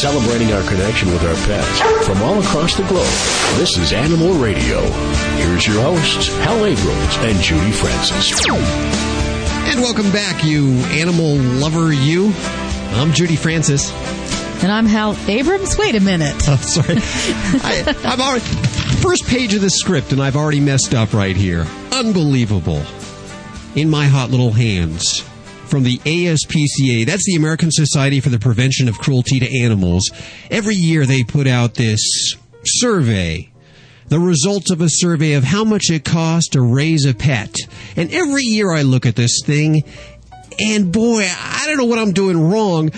celebrating our connection with our pets from all across the globe. This is Animal Radio. Here's your hosts, Hal Abrams and Judy Francis. And welcome back, you animal lover, you. I'm Judy Francis. And I'm Hal Abrams. Wait a minute. Oh, sorry. I, I've already first page of the script, and I've already messed up right here. Unbelievable. In my hot little hands. From the ASPCA, that's the American Society for the Prevention of Cruelty to Animals. Every year they put out this survey the results of a survey of how much it costs to raise a pet. And every year I look at this thing, and boy, I don't know what I'm doing wrong.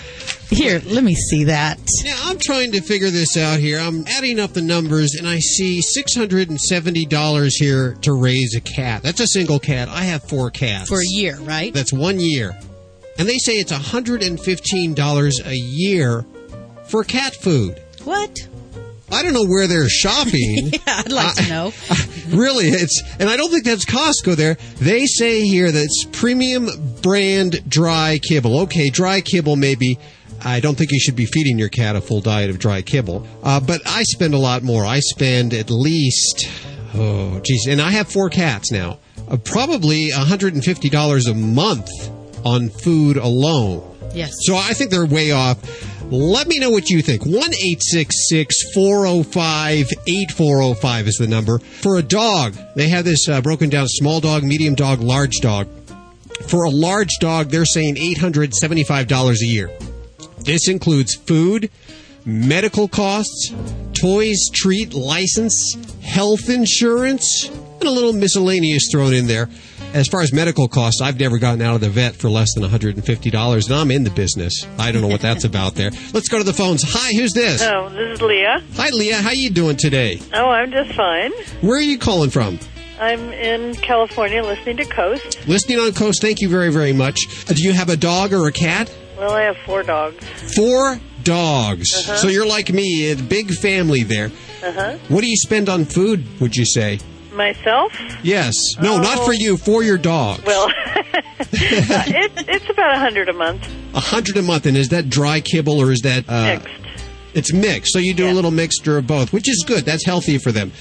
Here, let me see that. Now, I'm trying to figure this out here. I'm adding up the numbers, and I see $670 here to raise a cat. That's a single cat. I have four cats. For a year, right? That's one year. And they say it's $115 a year for cat food. What? I don't know where they're shopping. yeah, I'd like to know. really, it's and I don't think that's Costco there. They say here that it's premium brand dry kibble. Okay, dry kibble maybe. I don't think you should be feeding your cat a full diet of dry kibble. Uh, but I spend a lot more. I spend at least oh geez, and I have four cats now. Uh, probably $150 a month on food alone. Yes. So I think they're way off. Let me know what you think. 1 405 8405 is the number. For a dog, they have this uh, broken down small dog, medium dog, large dog. For a large dog, they're saying $875 a year. This includes food, medical costs, toys, treat, license, health insurance, and a little miscellaneous thrown in there as far as medical costs, I've never gotten out of the vet for less than $150, and I'm in the business. I don't know what that's about there. Let's go to the phones. Hi, who's this? Oh, this is Leah. Hi, Leah. How you doing today? Oh, I'm just fine. Where are you calling from? I'm in California listening to Coast. Listening on Coast, thank you very, very much. Uh, do you have a dog or a cat? Well, I have four dogs. Four dogs. Uh-huh. So you're like me, a big family there. Uh-huh. What do you spend on food, would you say? Myself? Yes. No, Oh. not for you, for your dogs. Well, it, it's about a hundred a month. A hundred a month, and is that dry kibble or is that uh, Mixed. It's mixed, so you do a little mixture of both, which is good. That's healthy for them.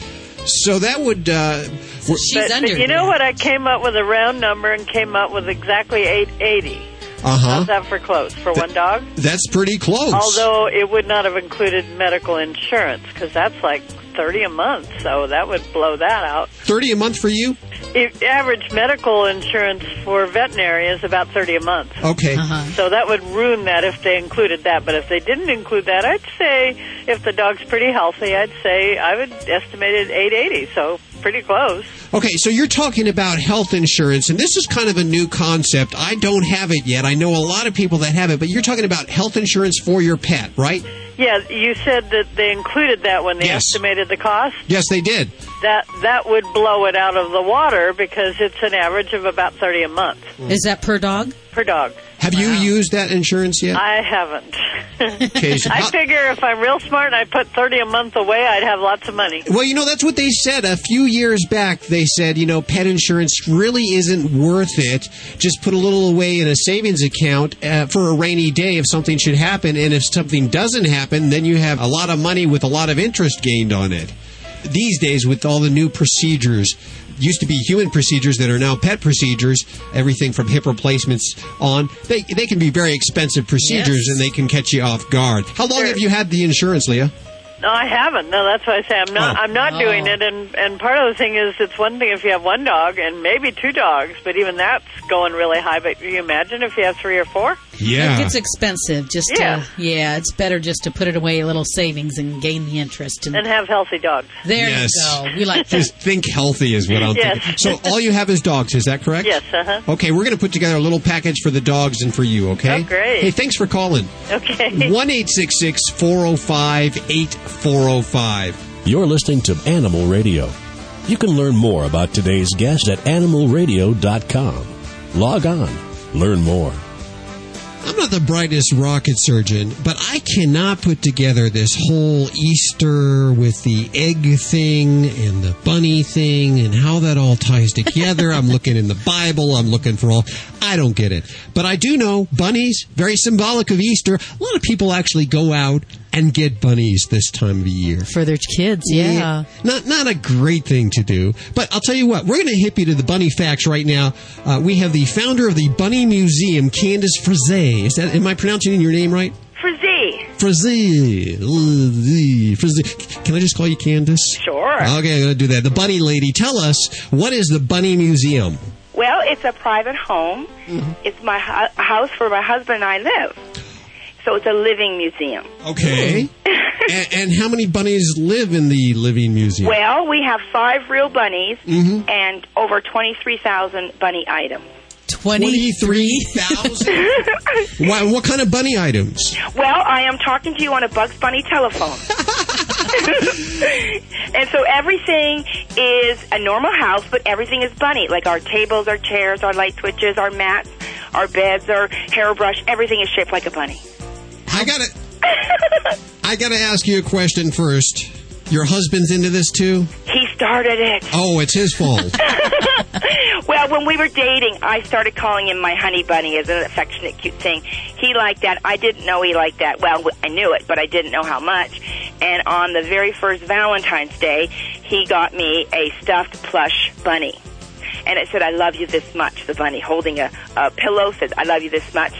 So that would. Uh, we're- but, but you know what? I came up with a round number and came up with exactly 880. Uh-huh. How's that for close? For one dog? That's pretty close. Although it would not have included medical insurance because that's like 30 a month, so that would blow that out. Thirty a month for you. If average medical insurance for veterinary is about 30 a month. Okay. So that would ruin that if they included that. But if they didn't include that, I'd say if the dog's pretty healthy, I'd say I would estimate it 880. So pretty close. Okay, so you're talking about health insurance, and this is kind of a new concept. I don't have it yet. I know a lot of people that have it, but you're talking about health insurance for your pet, right? Yeah, you said that they included that when they Yes. estimated the cost. Yes, they did. That that would blow it out of the water because it's an average of about 30 a month Is that per dog? per dog. Have you used that insurance yet? I haven't. Okay, so I figure if I'm real smart and I put 30 a month away, I'd have lots of money. Well, you know, that's what they said a few years back. They said, you know, pet insurance really isn't worth it. Just put a little away in a savings account uh, for a rainy day if something should happen. And if something doesn't happen, then you have a lot of money with a lot of interest gained on it. These days, with all the new procedures, used to be human procedures that are now pet procedures, everything from hip replacements on, they, they can be very expensive procedures Yes. and they can catch you off guard. How long have you had the insurance, Leah? No, I haven't. No, that's why I say I'm not. Oh. I'm not doing it. And and part of the thing is, it's one thing if you have one dog and maybe two dogs, but even that's going really high. But can you imagine if you have three or four? Yeah. It gets expensive. Just Yeah. to, yeah, it's better just to put it away a little savings and gain the interest. And And have healthy dogs. there Yes. you go. We like that. Just think healthy is what I'm Yes. thinking. So all you have is dogs, is that correct? Yes. Uh huh. Okay, we're going to put together a little package for the dogs and for you, okay? Oh, great. Hey, thanks for calling. Okay. 1 405 You're listening to Animal Radio. You can learn more about today's guest at animalradio.com. Log on, learn more. I'm not the brightest rocket surgeon, but I cannot put together this whole Easter with the egg thing and the bunny thing and how that all ties together. I'm looking in the Bible. I'm looking for all. I don't get it. But I do know bunnies, very symbolic of Easter. A lot of people actually go out and get bunnies this time of year. For their kids, yeah. Not not a great thing to do, but I'll tell you what. We're going to hip you to the bunny facts right now. Uh, we have the founder of the Bunny Museum, Candace Frazee. Is that am I pronouncing your name right? Frizzy. Frazee. Frazee. Can I just call you Candace? Sure. Okay, I'm going to do that. The Bunny Lady. Tell us what is the Bunny Museum? Well, it's a private home. It's my hu- house where my husband and I live. So it's a living museum. Okay. and, and how many bunnies live in the living museum? Well, we have five real bunnies mm-hmm. and over 23,000 bunny items. 23. 23,000? Why, what kind of bunny items? Well, I am talking to you on a Bugs Bunny telephone. and so everything is a normal house, but everything is bunny. Like our tables, our chairs, our light switches, our mats, our beds, our hairbrush, everything is shaped like a bunny. I gotta, I gotta ask you a question first. Your husband's into this too? He started it. Oh, it's his fault. Well, when we were dating, I started calling him my honey bunny as an affectionate, cute thing. He liked that. I didn't know he liked that. Well, I knew it, but I didn't know how much. And on the very first Valentine's Day, he got me a stuffed plush bunny. And it said, I love you this much, the bunny, holding a, a pillow, said, I love you this much.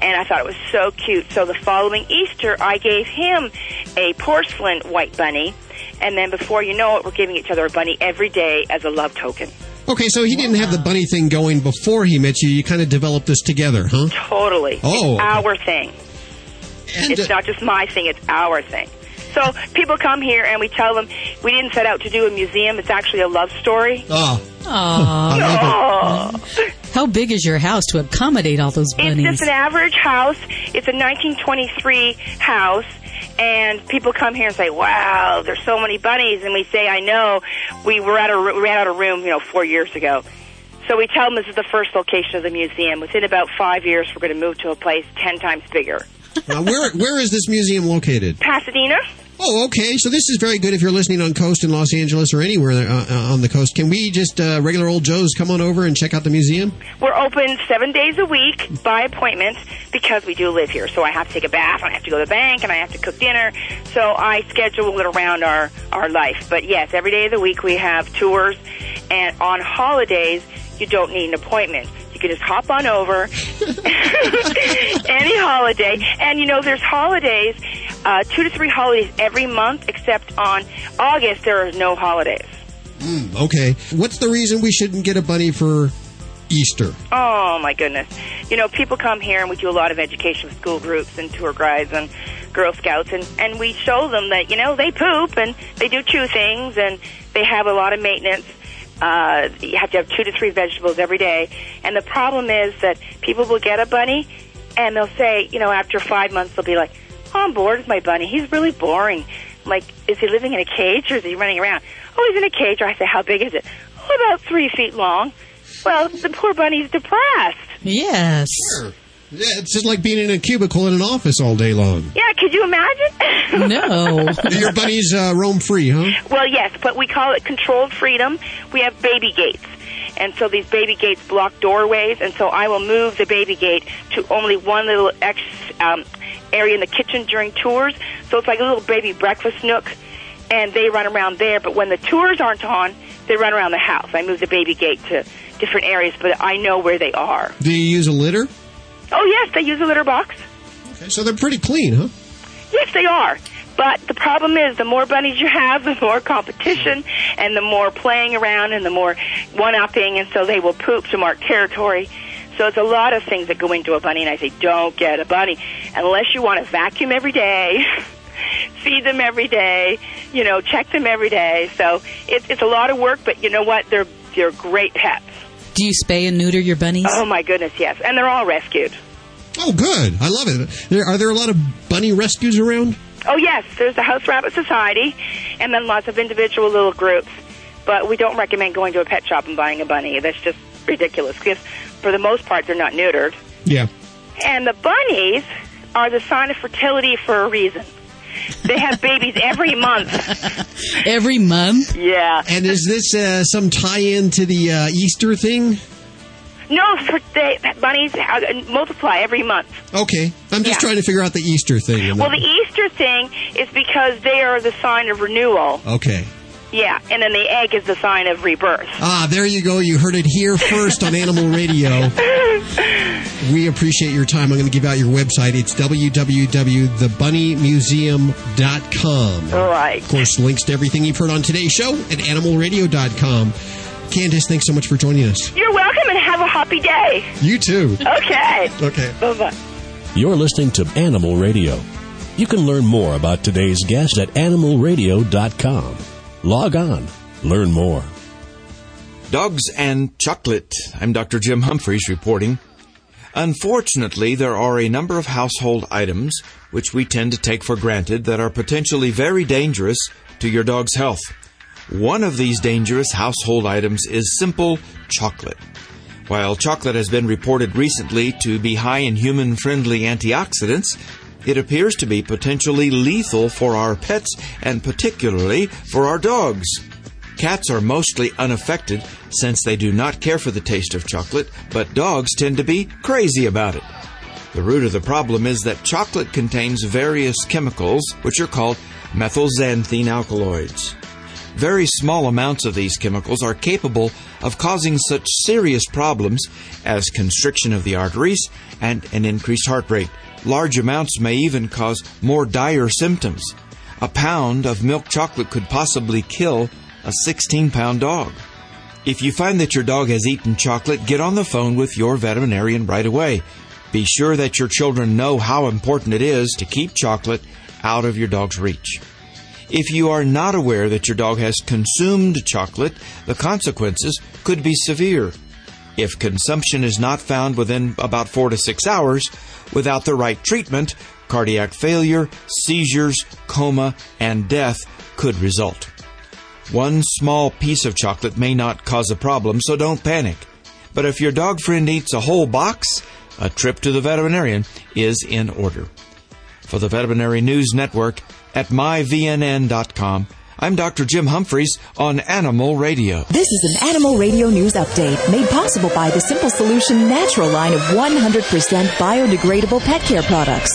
And I thought it was so cute. So the following Easter, I gave him a porcelain white bunny. And then before you know it, we're giving each other a bunny every day as a love token. Okay, so he didn't have the bunny thing going before he met you. You kind of developed this together, huh? Totally. Oh, It's our thing. And, It's uh, not just my thing, it's our thing. So people come here and we tell them we didn't set out to do a museum, it's actually a love story. oh, Aw. I Oh, How big is your house to accommodate all those bunnies? it's bunnies? just an average house. It's a 1923 house. And people come here and say, "Wow, there's so many bunnies," and we say, "I know." We were at a we ran out of room, you know, four years ago. So we tell them this is the first location of the museum. Within about five years, we're going to move to a place ten times bigger. Now, where where is this museum located? Pasadena. Oh, okay. So this is very good if you're listening on coast in Los Angeles or anywhere uh, uh, on the coast. Can we just uh, regular old Joes come on over and check out the museum? We're open seven days a week by appointment because we do live here. So I have to take a bath, and I have to go to the bank, and I have to cook dinner. So I schedule it around our, our life. But yes, every day of the week we have tours, and on holidays you don't need an appointment. You can just hop on over any holiday. And you know, there's holidays, uh, two to three holidays every month, except on August there are no holidays. Mm, Okay. What's the reason we shouldn't get a bunny for Easter? Oh my goodness. You know, people come here and we do a lot of education with school groups and tour guides and Girl Scouts and, and we show them that, you know, they poop and they do chew things and they have a lot of maintenance. Uh, you have to have two to three vegetables every day. And the problem is that people will get a bunny and they'll say, you know, after five months they'll be like, oh, I'm bored with my bunny. He's really boring. I'm like, is he living in a cage or is he running around? Oh, he's in a cage. Or I say, how big is it? Oh, about three feet long. Well, the poor bunny's depressed. yes. Yeah, it's just like being in a cubicle in an office all day long. Yeah, could you imagine? No. Your bunnies uh, roam free, huh? well, yes, but we call it controlled freedom. We have baby gates. And so these baby gates block doorways, and so I will move the baby gate to only one little ex, um, area in the kitchen during tours. So it's like a little baby breakfast nook, and they run around there. But when the tours aren't on, they run around the house. I move the baby gate to different areas, but I know where they are. Do you use a litter? Oh, yes, they use a litter box. Okay, so they're pretty clean, huh? Yes, they are. But the problem is, the more bunnies you have, the more competition, and the more playing around, and the more one-upping, and so they will poop to mark territory. So it's a lot of things that go into a bunny, and I say, don't get a bunny unless you want to vacuum every day, feed them every day, you know, check them every day. So it's it's a lot of work, but you know what? They're they're great pets. Do you spay and neuter your bunnies? Oh my goodness, yes, and they're all rescued. Oh, good. I love it. There, are there a lot of bunny rescues around? Oh yes, there's the House Rabbit Society, and then lots of individual little groups. But we don't recommend going to a pet shop and buying a bunny. That's just ridiculous because for the most part they're not neutered. Yeah. And the bunnies are the sign of fertility for a reason. They have babies every month. Every month? Yeah. And is this uh, some tie-in to the uh, Easter thing? No, for they, bunnies uh, multiply every month. Okay, I'm just Yeah. trying to figure out the Easter thing. Well, the Easter thing is because they are the sign of renewal. okay. Yeah, and then the egg is the sign of rebirth. Ah, there you go. You heard it here first on Animal Radio. We appreciate your time. I'm going to give out your website. It's www.thebunnymuseum.com. All right. Of course, links to everything you've heard on today's show at animalradio.com. Candace, thanks so much for joining us. You're welcome and have a happy day. You too. Okay. Okay. Bye bye. You're listening to Animal Radio. You can learn more about today's guest at animalradio.com. Log on, learn more. Dogs and chocolate. I'm Dr. Jim Humphries reporting. Unfortunately, there are a number of household items which we tend to take for granted that are potentially very dangerous to your dog's health. One of these dangerous household items is simple chocolate. While chocolate has been reported recently to be high in human friendly antioxidants, it appears to be potentially lethal for our pets and particularly for our dogs. Cats are mostly unaffected since they do not care for the taste of chocolate, but dogs tend to be crazy about it. The root of the problem is that chocolate contains various chemicals which are called methylxanthine alkaloids. Very small amounts of these chemicals are capable of causing such serious problems as constriction of the arteries and an increased heart rate. Large amounts may even cause more dire symptoms. A pound of milk chocolate could possibly kill a 16 pound dog. If you find that your dog has eaten chocolate, get on the phone with your veterinarian right away. Be sure that your children know how important it is to keep chocolate out of your dog's reach. If you are not aware that your dog has consumed chocolate, the consequences could be severe. If consumption is not found within about four to six hours, without the right treatment, cardiac failure, seizures, coma, and death could result. One small piece of chocolate may not cause a problem, so don't panic. But if your dog friend eats a whole box, a trip to the veterinarian is in order. For the Veterinary News Network at myvnn.com, I'm Dr. Jim Humphries on Animal Radio. This is an Animal Radio News Update made possible by the Simple Solution Natural line of 100% biodegradable pet care products.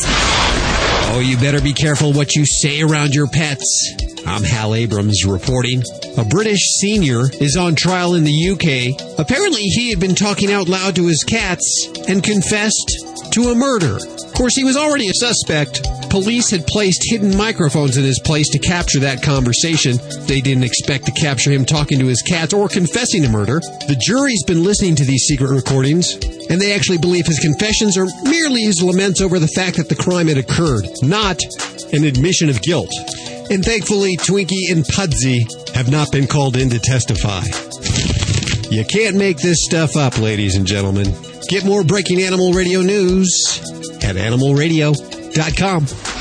Oh, you better be careful what you say around your pets. I'm Hal Abrams reporting. A British senior is on trial in the UK. Apparently, he had been talking out loud to his cats and confessed to a murder. Of course, he was already a suspect. Police had placed hidden microphones in his place to capture that conversation. They didn't expect to capture him talking to his cats or confessing a murder. The jury's been listening to these secret recordings, and they actually believe his confessions are merely his laments over the fact that the crime had occurred, not an admission of guilt. And thankfully, Twinkie and Pudsey have not been called in to testify. You can't make this stuff up, ladies and gentlemen. Get more breaking animal radio news at animalradio.com.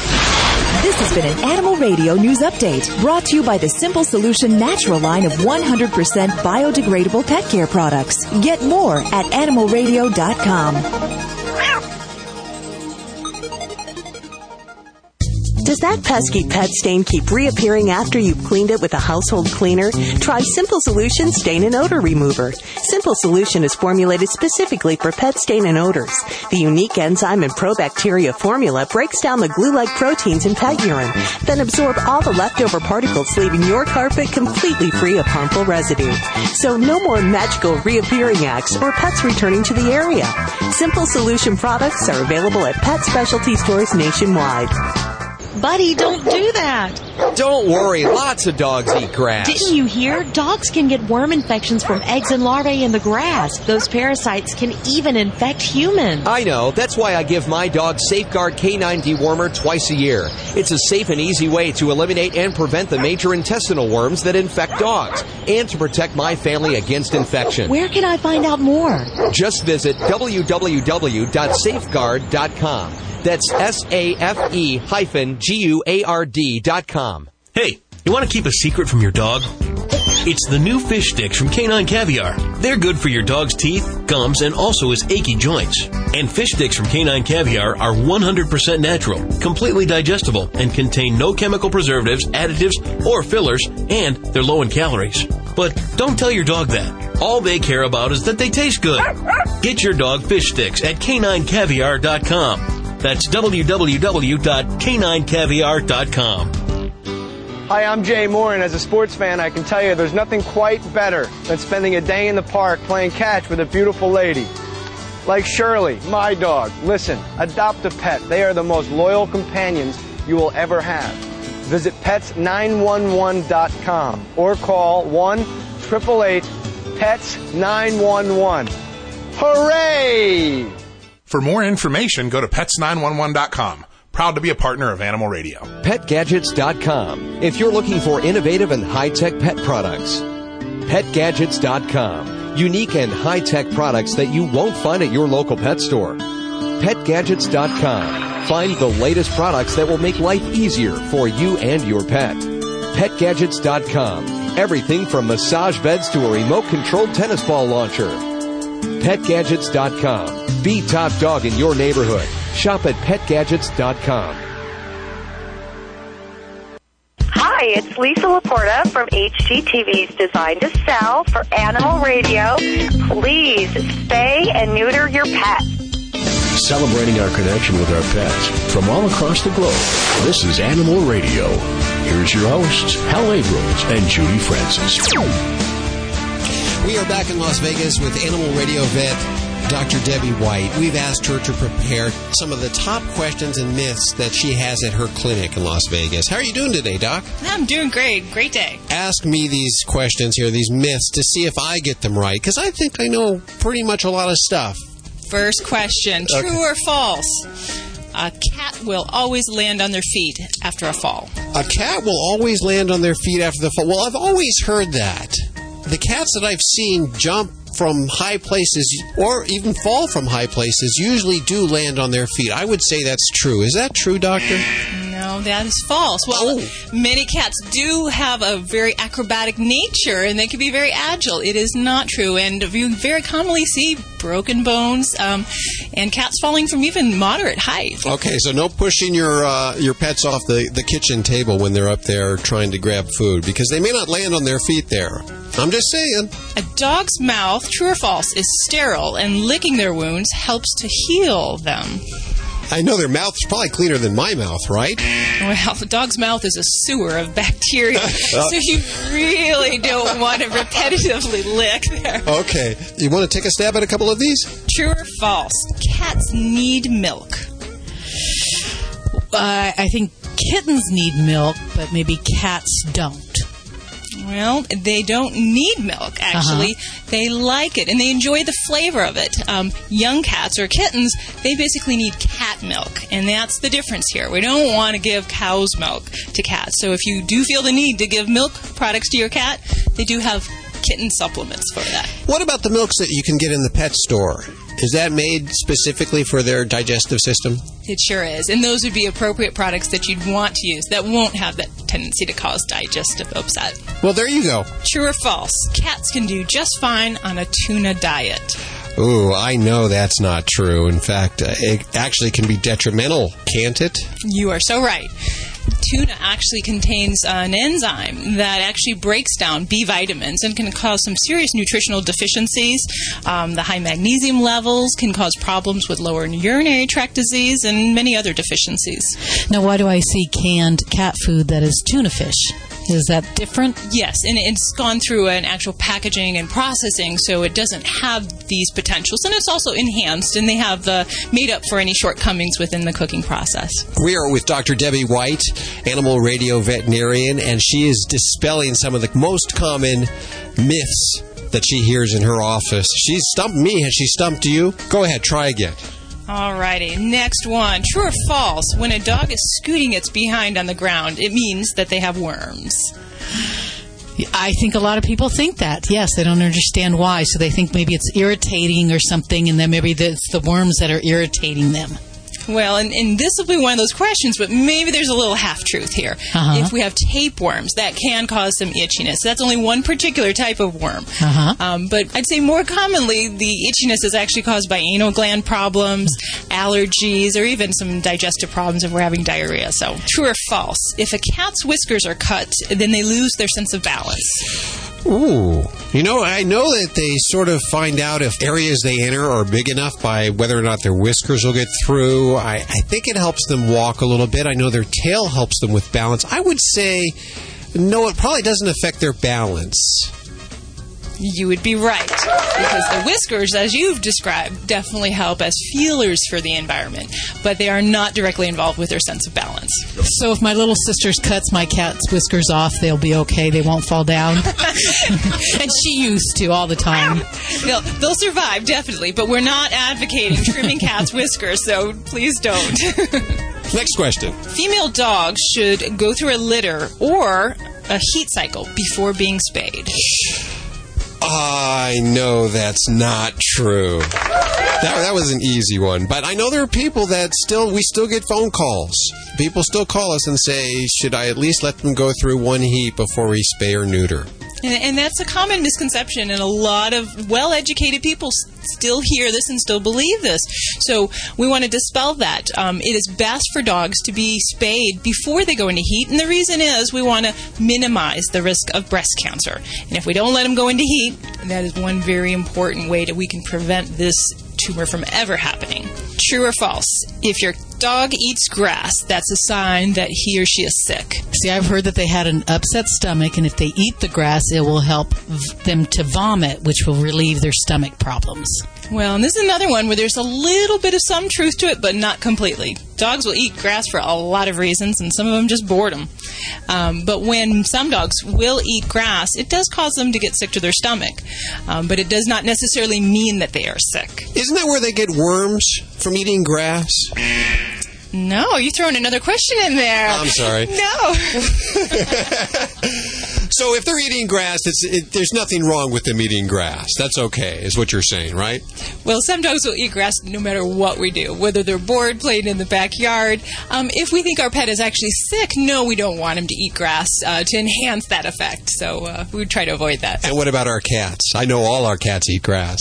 This has been an Animal Radio News Update brought to you by the Simple Solution Natural line of 100% biodegradable pet care products. Get more at animalradio.com. Does that pesky pet stain keep reappearing after you've cleaned it with a household cleaner? Try Simple Solution Stain and Odor Remover. Simple Solution is formulated specifically for pet stain and odors. The unique enzyme and probacteria formula breaks down the glue-like proteins in pet urine, then absorb all the leftover particles, leaving your carpet completely free of harmful residue. So no more magical reappearing acts or pets returning to the area. Simple Solution products are available at pet specialty stores nationwide. Buddy, don't do that. Don't worry, lots of dogs eat grass. Didn't you hear? Dogs can get worm infections from eggs and larvae in the grass. Those parasites can even infect humans. I know. That's why I give my dog Safeguard K9 dewormer twice a year. It's a safe and easy way to eliminate and prevent the major intestinal worms that infect dogs and to protect my family against infection. Where can I find out more? Just visit www.safeguard.com. That's S A F E hyphen G U A R D dot com. Hey, you want to keep a secret from your dog? It's the new fish sticks from Canine Caviar. They're good for your dog's teeth, gums, and also his achy joints. And fish sticks from Canine Caviar are 100% natural, completely digestible, and contain no chemical preservatives, additives, or fillers, and they're low in calories. But don't tell your dog that. All they care about is that they taste good. Get your dog fish sticks at caninecaviar.com. That's www.caninecaviar.com. Hi, I'm Jay Mohr, and as a sports fan, I can tell you there's nothing quite better than spending a day in the park playing catch with a beautiful lady. Like Shirley, my dog. Listen, adopt a pet. They are the most loyal companions you will ever have. Visit pets911.com or call 1 888 PETS 911. Hooray! For more information, go to pets911.com. Proud to be a partner of Animal Radio. PetGadgets.com. If you're looking for innovative and high tech pet products, PetGadgets.com. Unique and high tech products that you won't find at your local pet store. PetGadgets.com. Find the latest products that will make life easier for you and your pet. PetGadgets.com. Everything from massage beds to a remote controlled tennis ball launcher. PetGadgets.com. Be top dog in your neighborhood. Shop at PetGadgets.com. Hi, it's Lisa Laporta from HGTV's Design to Sell for Animal Radio. Please spay and neuter your pet. Celebrating our connection with our pets from all across the globe. This is Animal Radio. Here's your hosts, Hal Abrams and Judy Francis. We are back in Las Vegas with Animal Radio vet Dr. Debbie White. We've asked her to prepare some of the top questions and myths that she has at her clinic in Las Vegas. How are you doing today, Doc? I'm doing great. Great day. Ask me these questions here, these myths, to see if I get them right, because I think I know pretty much a lot of stuff. First question True okay. or false? A cat will always land on their feet after a fall. A cat will always land on their feet after the fall. Well, I've always heard that. The cats that I've seen jump from high places or even fall from high places usually do land on their feet. I would say that's true. Is that true, Doctor? No, that is false. Well, oh. many cats do have a very acrobatic nature and they can be very agile. It is not true. And you very commonly see broken bones um, and cats falling from even moderate height. Okay, so no pushing your uh, your pets off the, the kitchen table when they're up there trying to grab food because they may not land on their feet there. I'm just saying. A dog's mouth, true or false, is sterile, and licking their wounds helps to heal them. I know their mouth is probably cleaner than my mouth, right? Well, the dog's mouth is a sewer of bacteria, so you really don't want to repetitively lick there. Okay. You want to take a stab at a couple of these? True or false? Cats need milk. Uh, I think kittens need milk, but maybe cats don't. Well, they don't need milk, actually. Uh-huh. They like it and they enjoy the flavor of it. Um, young cats or kittens, they basically need cat milk, and that's the difference here. We don't want to give cow's milk to cats. So if you do feel the need to give milk products to your cat, they do have kitten supplements for that. What about the milks that you can get in the pet store? Is that made specifically for their digestive system? It sure is. And those would be appropriate products that you'd want to use that won't have that tendency to cause digestive upset. Well, there you go. True or false? Cats can do just fine on a tuna diet. Ooh, I know that's not true. In fact, uh, it actually can be detrimental, can't it? You are so right tuna actually contains an enzyme that actually breaks down B vitamins and can cause some serious nutritional deficiencies. Um, the high magnesium levels can cause problems with lower urinary tract disease and many other deficiencies. Now, why do I see canned cat food that is tuna fish? Is that different? Yes, and it's gone through an actual packaging and processing, so it doesn't have these potentials, and it's also enhanced, and they have the made up for any shortcomings within the cooking process. We are with Dr. Debbie White, animal radio veterinarian, and she is dispelling some of the most common myths that she hears in her office. She's stumped me. Has she stumped you? Go ahead, try again. Alrighty, next one. True or false? When a dog is scooting its behind on the ground, it means that they have worms. I think a lot of people think that. Yes, they don't understand why, so they think maybe it's irritating or something, and then maybe it's the worms that are irritating them. Well, and, and this will be one of those questions, but maybe there's a little half truth here. Uh-huh. If we have tapeworms, that can cause some itchiness. That's only one particular type of worm. Uh-huh. Um, but I'd say more commonly, the itchiness is actually caused by anal gland problems, allergies, or even some digestive problems if we're having diarrhea. So, true or false? If a cat's whiskers are cut, then they lose their sense of balance. Ooh. You know, I know that they sort of find out if areas they enter are big enough by whether or not their whiskers will get through. I, I think it helps them walk a little bit. I know their tail helps them with balance. I would say, no, it probably doesn't affect their balance. You would be right. Because the whiskers, as you've described, definitely help as feelers for the environment, but they are not directly involved with their sense of balance. So if my little sister cuts my cat's whiskers off, they'll be okay. They won't fall down. and she used to all the time. They'll, they'll survive, definitely, but we're not advocating trimming cats' whiskers, so please don't. Next question. Female dogs should go through a litter or a heat cycle before being spayed. I know that's not true. That, that was an easy one. But I know there are people that still, we still get phone calls. People still call us and say, should I at least let them go through one heat before we spay or neuter? And, and that's a common misconception, and a lot of well educated people still hear this and still believe this. So we want to dispel that. Um, it is best for dogs to be spayed before they go into heat, and the reason is we want to minimize the risk of breast cancer. And if we don't let them go into heat, that is one very important way that we can prevent this tumor from ever happening. True or false? If your dog eats grass, that's a sign that he or she is sick. See, I've heard that they had an upset stomach, and if they eat the grass, it will help v- them to vomit, which will relieve their stomach problems. Well, and this is another one where there's a little bit of some truth to it, but not completely. Dogs will eat grass for a lot of reasons, and some of them just boredom. Um, but when some dogs will eat grass, it does cause them to get sick to their stomach. Um, but it does not necessarily mean that they are sick. Isn't that where they get worms from eating grass? No, you throwing another question in there. I'm sorry. No. So if they're eating grass, it's, it, there's nothing wrong with them eating grass. That's okay, is what you're saying, right? Well, some dogs will eat grass no matter what we do, whether they're bored playing in the backyard. Um, if we think our pet is actually sick, no, we don't want him to eat grass uh, to enhance that effect. So uh, we would try to avoid that. And what about our cats? I know all our cats eat grass.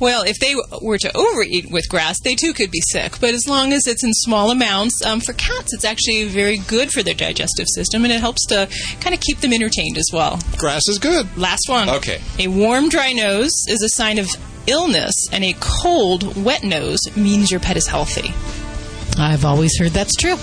Well, if they were to overeat with grass, they too could be sick. But as long as it's in small amounts, um, for cats, it's actually very good for their digestive system, and it helps to kind of keep them entertained as well. Grass is good. Last one. Okay. A warm, dry nose is a sign of illness, and a cold, wet nose means your pet is healthy. I've always heard that's true.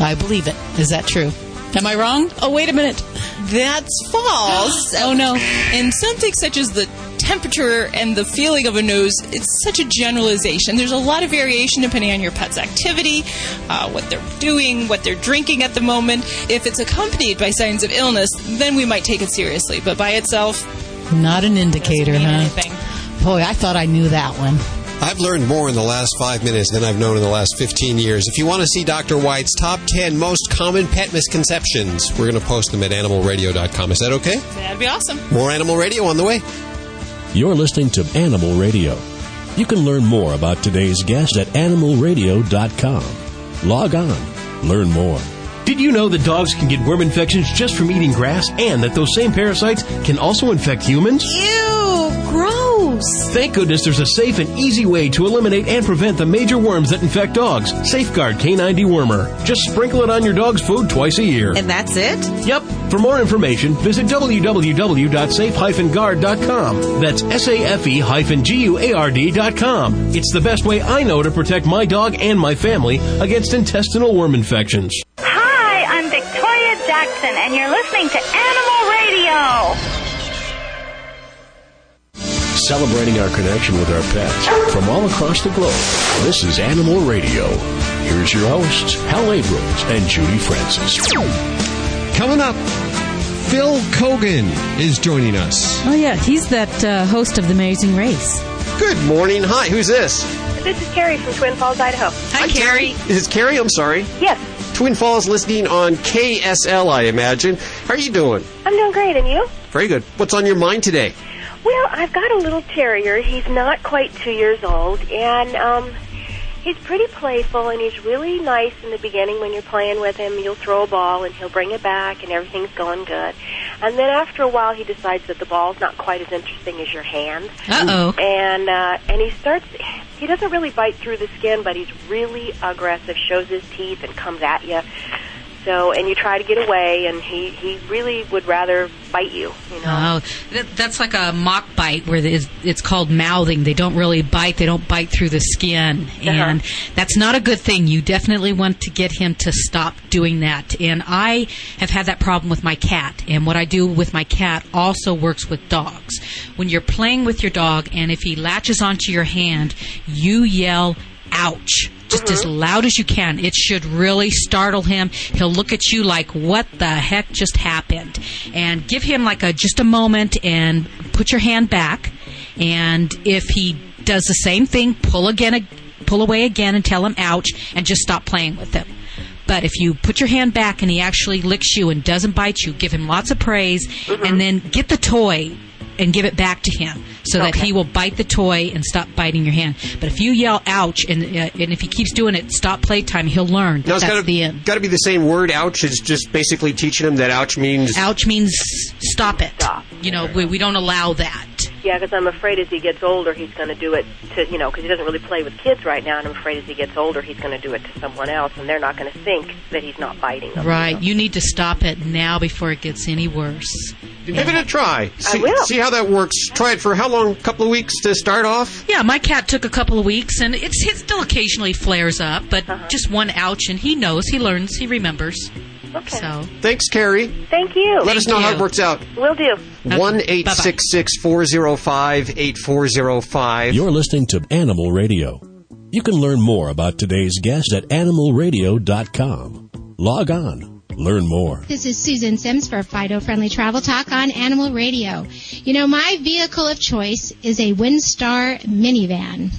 I believe it. Is that true? Am I wrong? Oh, wait a minute. That's false. oh, no. And something such as the temperature and the feeling of a nose, it's such a generalization. There's a lot of variation depending on your pet's activity, uh, what they're doing, what they're drinking at the moment. If it's accompanied by signs of illness, then we might take it seriously. But by itself, Not an indicator, huh? anything. Boy, I thought I knew that one. I've learned more in the last five minutes than I've known in the last 15 years. If you want to see Dr. White's top 10 most common pet misconceptions, we're going to post them at animalradio.com. Is that okay? That'd be awesome. More Animal Radio on the way. You're listening to Animal Radio. You can learn more about today's guest at animalradio.com. Log on, learn more. Did you know that dogs can get worm infections just from eating grass and that those same parasites can also infect humans? Ew, gross. Thank goodness there's a safe and easy way to eliminate and prevent the major worms that infect dogs. Safeguard K9 Dewormer. Just sprinkle it on your dog's food twice a year. And that's it? Yep. For more information, visit www.safe-guard.com. That's S-A-F-E-G-U-A-R-D.com. It's the best way I know to protect my dog and my family against intestinal worm infections. Hi, I'm Victoria Jackson, and you're listening to Animal Radio. Celebrating our connection with our pets from all across the globe. This is Animal Radio. Here's your hosts, Hal Abrams and Judy Francis. Coming up, Phil Keoghan is joining us. Oh, yeah, he's that uh, host of The Amazing Race. Good morning. Hi, who's this? This is Carrie from Twin Falls, Idaho. Hi, Carrie. Is it Carrie? I'm sorry. Yes, Twin Falls listening on KSL, I imagine. How are you doing? I'm doing great, and you? Very good. What's on your mind today? Well, I've got a little terrier. He's not quite two years old, and um, he's pretty playful, and he's really nice in the beginning when you're playing with him. You'll throw a ball, and he'll bring it back, and everything's going good. And then after a while, he decides that the ball's not quite as interesting as your hand. Uh-oh. And uh, and he starts. He doesn't really bite through the skin, but he's really aggressive. Shows his teeth and comes at you. So, and you try to get away, and he he really would rather bite you. You know. Oh, that, that's like a mock bite where it's, it's called mouthing. They don't really bite. They don't bite through the skin, uh-huh. and that's not a good thing. You definitely want to get him to stop doing that. And I have had that problem with my cat. And what I do with my cat also works with dogs. When you're playing with your dog, and if he latches onto your hand, you yell ouch just as mm-hmm. loud as you can. It should really startle him. He'll look at you like, what the heck just happened? And give him like a, just a moment and put your hand back. And if he does the same thing, pull again, pull away again and tell him ouch and just stop playing with him. But if you put your hand back and he actually licks you and doesn't bite you, give him lots of praise mm-hmm. and then get the toy and give it back to him so that he will bite the toy and stop biting your hand. But if you yell ouch and uh, and if he keeps doing it, stop playtime, he'll learn that Now, it's that's gotta, the end. Got to be the same word. Ouch is just basically teaching him that ouch means. Ouch means stop it. You know, we, we don't allow that. Yeah, because I'm afraid as he gets older, he's going to do it to you know because he doesn't really play with kids right now, and I'm afraid as he gets older, he's going to do it to someone else, and they're not going to think that he's not biting them. Right. You need to stop it now before it gets any worse. Give it a try. See, will. see how that works. Try it for how long? A couple of weeks to start off? Yeah, my cat took a couple of weeks, and it's it still occasionally flares up, but uh-huh. just one ouch, and he knows, he learns, he remembers. Okay. So Thanks, Carrie. Thank you. Let us know how it works out. We'll do. One eight six six four zero five eight four zero five. You're listening to Animal Radio. You can learn more about today's guest at animalradio.com. Log on, learn more. This is Susan Sims for Fido Friendly Travel Talk on Animal Radio. You know, my vehicle of choice is a Windstar minivan.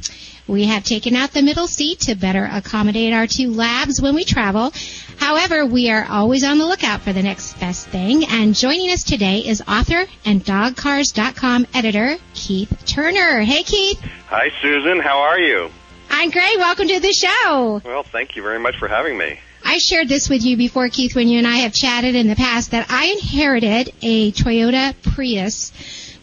We have taken out the middle seat to better accommodate our two labs when we travel. However, we are always on the lookout for the next best thing. And joining us today is author and dogcars.com editor Keith Turner. Hey, Keith. Hi, Susan. How are you? I'm great. Welcome to the show. Well, thank you very much for having me. I shared this with you before, Keith, when you and I have chatted in the past, that I inherited a Toyota Prius,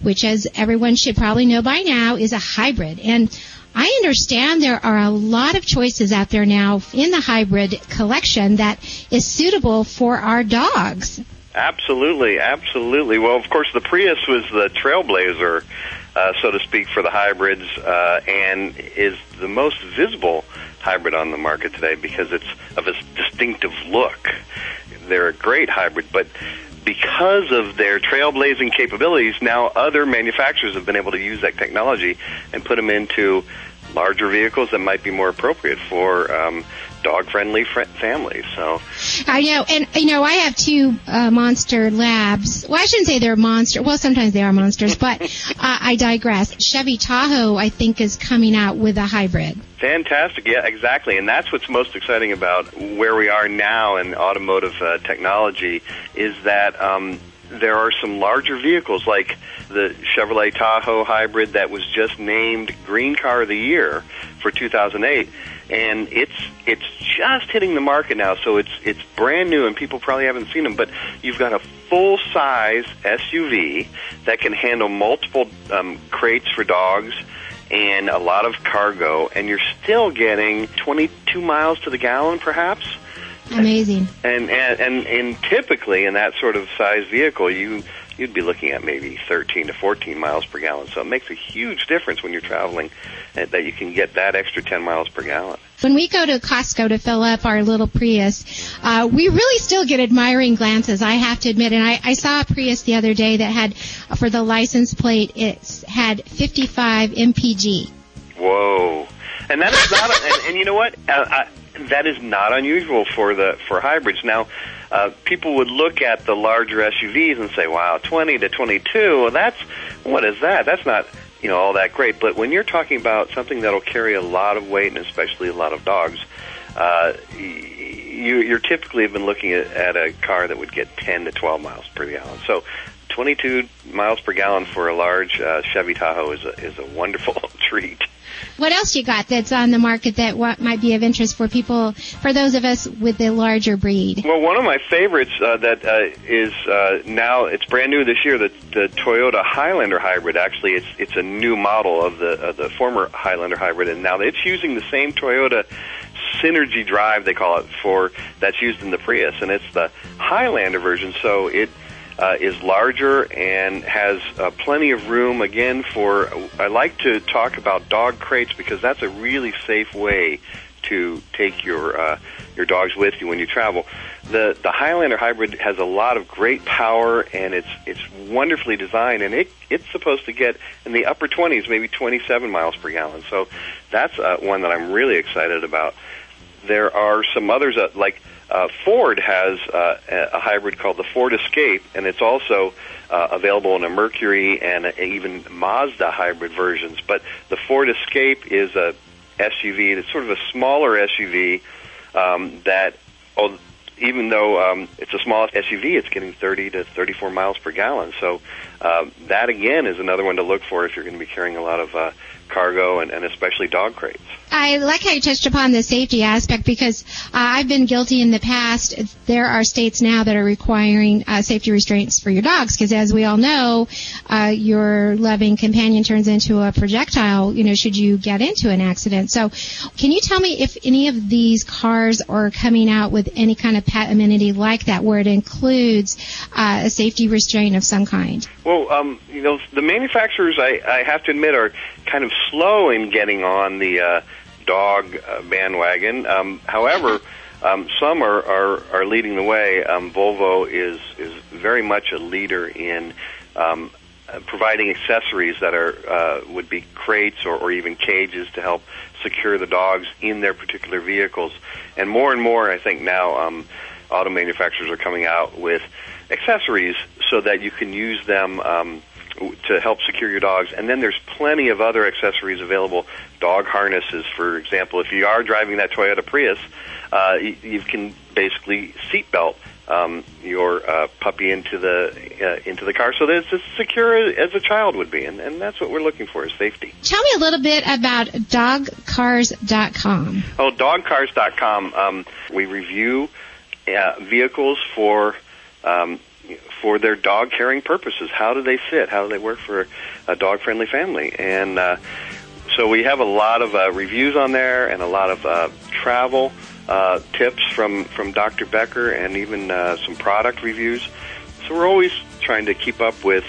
which, as everyone should probably know by now, is a hybrid. And I understand there are a lot of choices out there now in the hybrid collection that is suitable for our dogs. Absolutely, absolutely. Well, of course, the Prius was the trailblazer, uh, so to speak, for the hybrids, uh, and is the most visible hybrid on the market today because it's of a distinctive look. They're a great hybrid, but because of their trailblazing capabilities, now other manufacturers have been able to use that technology and put them into larger vehicles that might be more appropriate for um, dog-friendly fr- families. So, I know, and you know, I have two uh, monster labs. Well, I shouldn't say they're monster. Well, sometimes they are monsters, but uh, I digress. Chevy Tahoe, I think, is coming out with a hybrid. Fantastic. Yeah, exactly. And that's what's most exciting about where we are now in automotive uh, technology is that um, there are some larger vehicles like the Chevrolet Tahoe hybrid that was just named Green Car of the Year for 2008 and it's it's just hitting the market now so it's it's brand new and people probably haven't seen them but you've got a full size SUV that can handle multiple um, crates for dogs and a lot of cargo and you're still getting 22 miles to the gallon perhaps Amazing. and and and, and typically in that sort of size vehicle, you you'd be looking at maybe 13 to 14 miles per gallon. So it makes a huge difference when you're traveling uh, that you can get that extra 10 miles per gallon. When we go to Costco to fill up our little Prius, uh, we really still get admiring glances, I have to admit. And I, I saw a Prius the other day that had, for the license plate, it had 55 MPG. Whoa! And that is not, a, and, and you know what? Uh, I, that is not unusual for the for hybrids. Now, uh, people would look at the larger SUVs and say, "Wow, 20 to 22. Well, that's what is that? That's not." You know all that great, but when you're talking about something that'll carry a lot of weight and especially a lot of dogs, uh, you, you're typically been looking at, at a car that would get 10 to 12 miles per gallon. So 22 miles per gallon for a large uh, Chevy Tahoe is a, is a wonderful treat. What else you got that's on the market that what might be of interest for people, for those of us with the larger breed? Well, one of my favorites uh, that uh, is uh, now it's brand new this year. The, the Toyota Highlander hybrid. Actually, it's it's a new model of the of the former Highlander hybrid, and now it's using the same Toyota Synergy Drive, they call it, for that's used in the Prius, and it's the Highlander version. So it uh, is larger and has uh, plenty of room again for. I like to talk about dog crates because that's a really safe way to take your uh, your dogs with you when you travel. The the Highlander hybrid has a lot of great power and it's it's wonderfully designed and it it's supposed to get in the upper 20s, maybe 27 miles per gallon. So that's uh, one that I'm really excited about. There are some others uh, like uh, Ford has uh, a hybrid called the Ford Escape, and it's also uh, available in a Mercury and even Mazda hybrid versions. But the Ford Escape is a SUV. It's sort of a smaller SUV um, that, oh, even though um, it's a small SUV, it's getting 30 to 34 miles per gallon. So uh, that again is another one to look for if you're going to be carrying a lot of uh, cargo and, and especially dog crates. I like how you touched upon the safety aspect because uh, I've been guilty in the past. There are states now that are requiring uh, safety restraints for your dogs because, as we all know, uh, your loving companion turns into a projectile. You know, should you get into an accident? So, can you tell me if any of these cars are coming out with any kind of pet amenity like that, where it includes uh, a safety restraint of some kind? Well, um, you know, the manufacturers, I, I have to admit, are kind of slow in getting on the uh, dog uh, bandwagon. Um, however, um, some are, are, are leading the way. Um, Volvo is is very much a leader in um, uh, providing accessories that are uh, would be crates or, or even cages to help secure the dogs in their particular vehicles. And more and more, I think now, um, auto manufacturers are coming out with accessories so that you can use them. Um, to help secure your dogs. And then there's plenty of other accessories available. Dog harnesses, for example. If you are driving that Toyota Prius, uh, you, you can basically seatbelt um, your uh, puppy into the uh, into the car so that it's as secure as a child would be, and, and that's what we're looking for is safety. Tell me a little bit about dogcars.com. Oh, dogcars.com. Um, we review uh, vehicles for um, for their dog caring purposes. How do they fit? How do they work for a dog friendly family? And uh, so we have a lot of uh, reviews on there and a lot of uh, travel uh, tips from, from Dr. Becker and even uh, some product reviews. So we're always trying to keep up with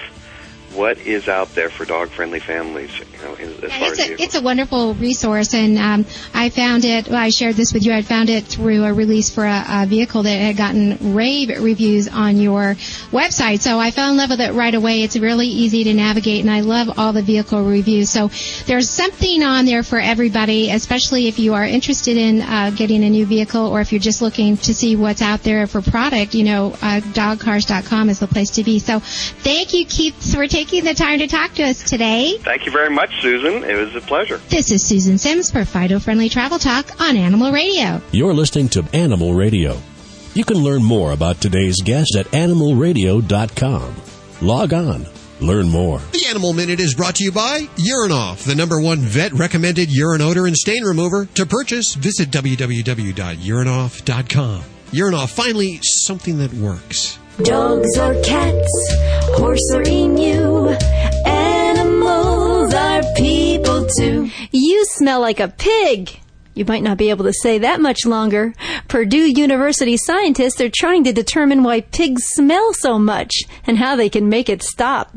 what is out there for dog friendly families know as far it's as a, it's a wonderful resource and um, i found it well, i shared this with you i found it through a release for a, a, vehicle that had gotten rave reviews on your website. So i fell in love with it right away. It's really easy to navigate and i love all the vehicle reviews. So there's something on there for everybody especially if you are interested in uh, getting a new vehicle or if you're just looking to see what's out there for product you know uh, dogcars.com is the place to be. So thank you keith for taking the time to talk to us today. Thank you very much, Susan. It was a pleasure. This is Susan Sims for Fido Friendly Travel Talk on Animal Radio. You're listening to Animal Radio. You can learn more about today's guest at animalradio.com. Log on. Learn more. The Animal Minute is brought to you by Urinoff, the number one vet recommended urine odor and stain remover. To purchase, visit www.urinoff.com. Urinoff, finally, something that works. Dogs or cats, horse or emu, animals are too. You smell like a pig. You might not be able to say that much longer. Purdue University scientists are trying to determine why pigs smell so much and how they can make it stop.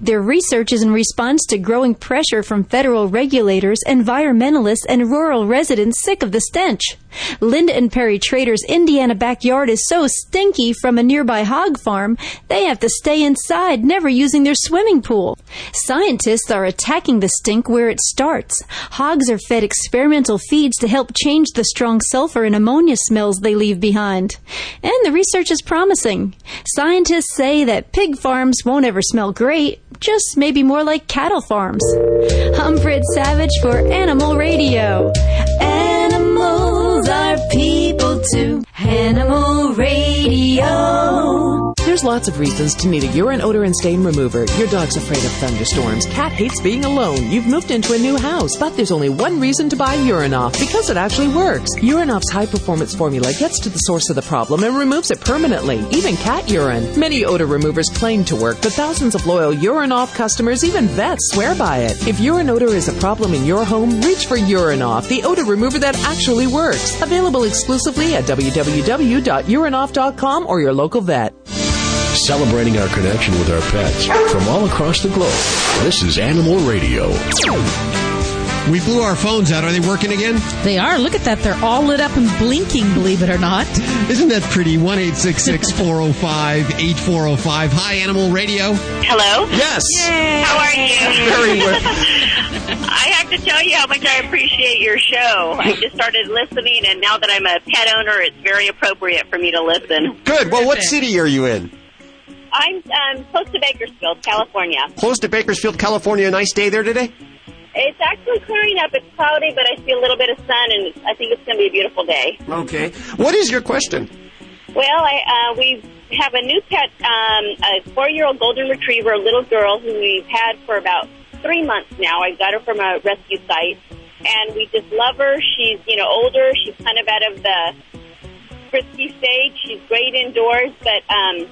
Their research is in response to growing pressure from federal regulators, environmentalists, and rural residents sick of the stench. Linda and Perry Trader's Indiana backyard is so stinky from a nearby hog farm, they have to stay inside, never using their swimming pool. Scientists are attacking the stink where it starts. Hogs are fed experimental feeds to help change the strong sulfur and ammonia smells they leave behind. And the research is promising. Scientists say that pig farms won't ever smell great, just maybe more like cattle farms. I'm Savage for Animal Radio. Animals are people too. Animal Radio. There's lots of reasons to need a urine odor and stain remover. Your dog's afraid of thunderstorms. Cat hates being alone. You've moved into a new house, but there's only one reason to buy Urinoff because it actually works. Urinoff's high performance formula gets to the source of the problem and removes it permanently, even cat urine. Many odor removers claim to work, but thousands of loyal Urinoff customers, even vets, swear by it. If urine odor is a problem in your home, reach for Urinoff, the odor remover that actually works. Available exclusively at www.urinoff.com or your local vet. Celebrating our connection with our pets from all across the globe. This is Animal Radio. We blew our phones out. Are they working again? They are. Look at that. They're all lit up and blinking, believe it or not. Isn't that pretty? 1 405 8405. Hi, Animal Radio. Hello? Yes. How are you? Very well. I have to tell you how much I appreciate your show. I just started listening, and now that I'm a pet owner, it's very appropriate for me to listen. Good. Well, what city are you in? I'm um, close to Bakersfield, California. Close to Bakersfield, California. A nice day there today? It's actually clearing up. It's cloudy, but I see a little bit of sun, and I think it's going to be a beautiful day. Okay. What is your question? Well, I, uh, we have a new pet, um, a four-year-old golden retriever, a little girl who we've had for about three months now. I got her from a rescue site, and we just love her. She's, you know, older. She's kind of out of the frisky stage. She's great indoors, but um,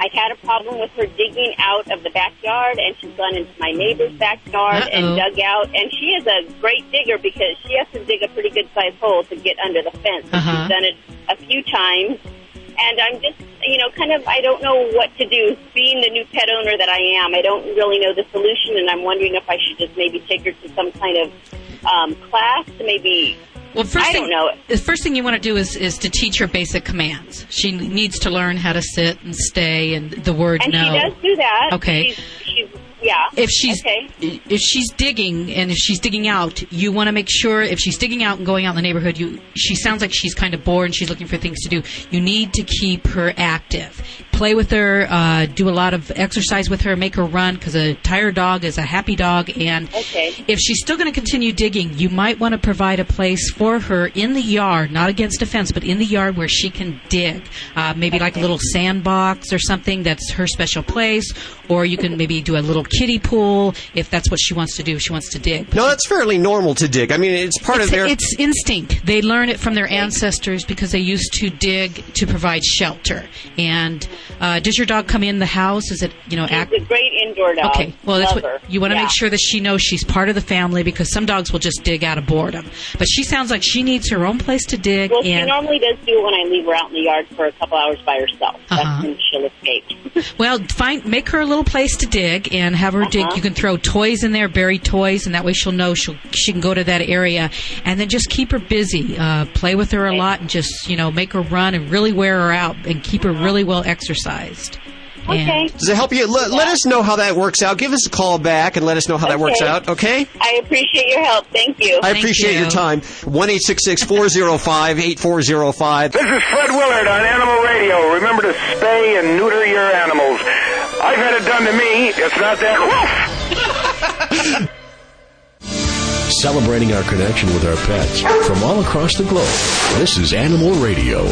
I've had a problem with her digging out of the backyard, and she's gone into my neighbor's backyard Uh-oh. and dug out. And she is a great digger because she has to dig a pretty good sized hole to get under the fence. Uh-huh. She's done it a few times. And I'm just, you know, kind of, I don't know what to do. Being the new pet owner that I am, I don't really know the solution, and I'm wondering if I should just maybe take her to some kind of um, class to maybe. Well, first I thing, don't know. The first thing you want to do is, is to teach her basic commands. She needs to learn how to sit and stay and the word And no. she does do that. Okay. She's, she's yeah. if she's okay. if she's digging and if she's digging out, you want to make sure if she's digging out and going out in the neighborhood, you she sounds like she's kind of bored and she's looking for things to do. You need to keep her active. Play with her, uh, do a lot of exercise with her, make her run because a tired dog is a happy dog. And Okay. if she's still going to continue digging, you might want to provide a place for her in the yard, not against a fence, but in the yard where she can dig. Uh, maybe like a little sandbox or something that's her special place, or you can maybe do a little kiddie pool if that's what she wants to do. She wants to dig. No, that's fairly normal to dig. I mean, it's part it's, of their. it's instinct. They learn it from their ancestors because they used to dig to provide shelter. And uh, does your dog come in the house? Is it you know act? She's a great indoor dog. Okay, well that's Love what her. you want to Yeah. make sure that she knows she's part of the family because some dogs will just dig out of boredom. But she sounds like she needs her own place to dig. Well, she normally does do it when I leave her out in the yard for a couple hours by herself. Uh-huh. That's when she'll escape. well, find make her a little place to dig and have her dig. Uh-huh. You can throw toys in there, buried toys, and that way she'll know she'll she can go to that area. And then just keep her busy. Uh, play with her a lot and just you know make her run and really wear her out and keep her really well exercised. And- Does it help you? Let, let us know how that works out. Give us a call back and let us know how that works out, okay? I appreciate your help. Thank you. I appreciate your time. 1 405 8405. This is Fred Willard on Animal Radio. Remember to spay and neuter your animals. I've had it done to me. It's not that rough. Celebrating our connection with our pets from all across the globe. This is Animal Radio.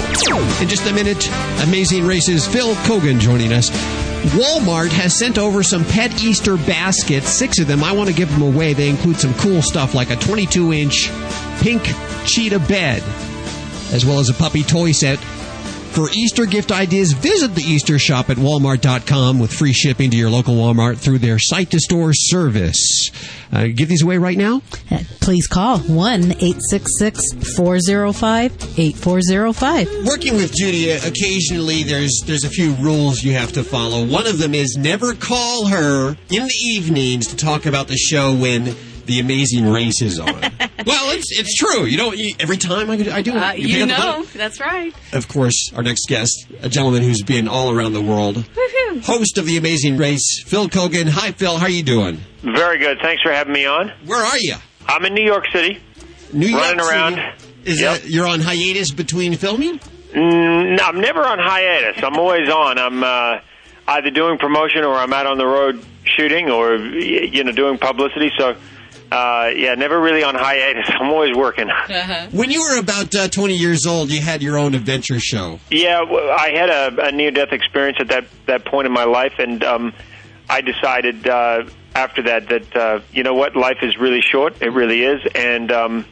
In just a minute, Amazing Races Phil Keoghan joining us. Walmart has sent over some pet Easter baskets, six of them. I want to give them away. They include some cool stuff like a 22 inch pink cheetah bed, as well as a puppy toy set. For Easter gift ideas, visit the Easter shop at walmart.com with free shipping to your local Walmart through their site to store service. Uh, give these away right now? Please call 1 866 405 8405. Working with Judy, uh, occasionally there's there's a few rules you have to follow. One of them is never call her in the evenings to talk about the show when the Amazing Race is on. well, it's it's true. You don't you, every time I, I do it. Uh, pick you know, that's right. Of course, our next guest, a gentleman who's been all around the world, Woohoo. host of the Amazing Race, Phil Keoghan. Hi, Phil. How are you doing? Very good. Thanks for having me on. Where are you? I'm in New York City. New York running City. around. Is that you're on hiatus between filming? Mm, no, I'm never on hiatus. I'm always on. I'm uh, either doing promotion or I'm out on the road shooting or you know doing publicity. So uh, yeah, never really on hiatus. I'm always working. When you were about uh, 20 years old, you had your own adventure show. Yeah, well, I had a, a near-death experience at that that point in my life, and um, I decided uh, after that that uh, you know what, life is really short. It really is, and um,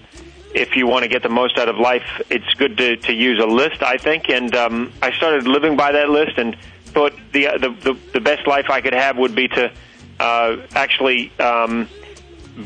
if you want to get the most out of life, it's good to, to use a list. I think, and um, I started living by that list, and thought the the the, the best life I could have would be to uh, actually. Um,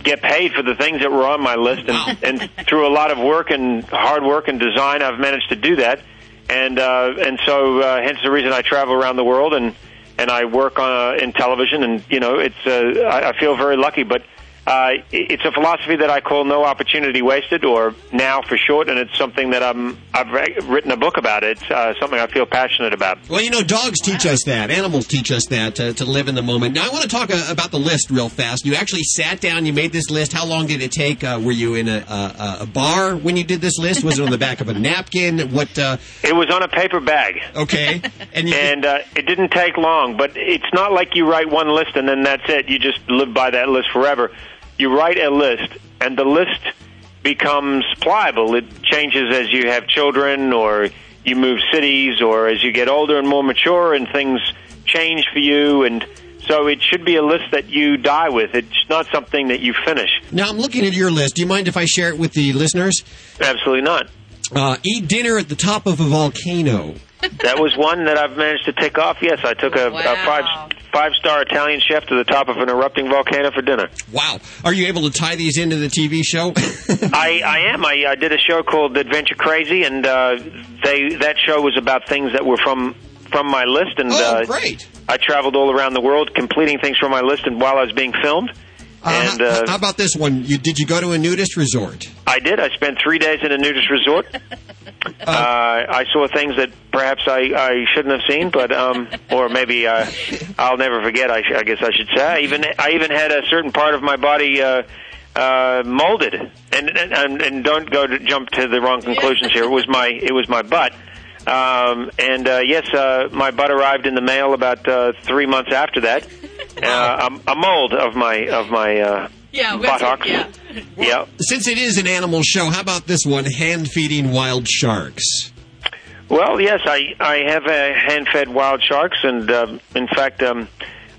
get paid for the things that were on my list and, and through a lot of work and hard work and design I've managed to do that. And uh, and so uh, hence the reason I travel around the world and and I work on uh, in television and you know it's uh, I, I feel very lucky but uh, it's a philosophy that I call no opportunity wasted or now for short and it's something that I'm I've re- written a book about it's uh, something I feel passionate about Well, you know, dogs teach us that. Animals teach us that to, to live in the moment. Now, I want to talk uh, about the list real fast. You actually sat down, you made this list. How long did it take? Uh, were you in a, a, a bar when you did this list? Was it on the back of a napkin? What? Uh, It was on a paper bag. Okay. And, uh, it didn't take long, but it's not like you write one list and then that's it. You just live by that list forever. You write a list, and the list becomes pliable. It changes as you have children or you move cities or as you get older and more mature and things change for you and so it should be a list that you die with. It's not something that you finish. now, I'm looking at your list. Do you mind if I share it with the listeners? Absolutely not. Uh, eat dinner at the top of a volcano. That was one that I've managed to tick off. Yes, I took a, a five five star Italian chef to the top of an erupting volcano for dinner. Wow. Are you able to tie these into the TV show? I, I am. I, I did a show called Adventure Crazy, and uh, they that show was about things that were from from my list. And Oh, uh, great! I traveled all around the world completing things from my list, and while I was being filmed. And how, uh, how about this one? You, did you go to a nudist resort? I did. I spent three days in a nudist resort. Uh, I saw things that perhaps I, I shouldn't have seen, but um, or maybe uh, I'll never forget. I, sh- I guess I should say. I even I even had a certain part of my body uh, uh, molded, and, and and and don't go to jump to the wrong conclusions here. It was my it was my butt. Um, and uh, yes, uh, my butt arrived in the mail about uh, three months after that. Uh, a, a mold of my of my uh, Yeah, buttocks. yeah. yeah. Since it is an animal show, how about this one? Hand feeding wild sharks. Well, yes, I I have a hand-fed wild sharks, and um, in fact, um,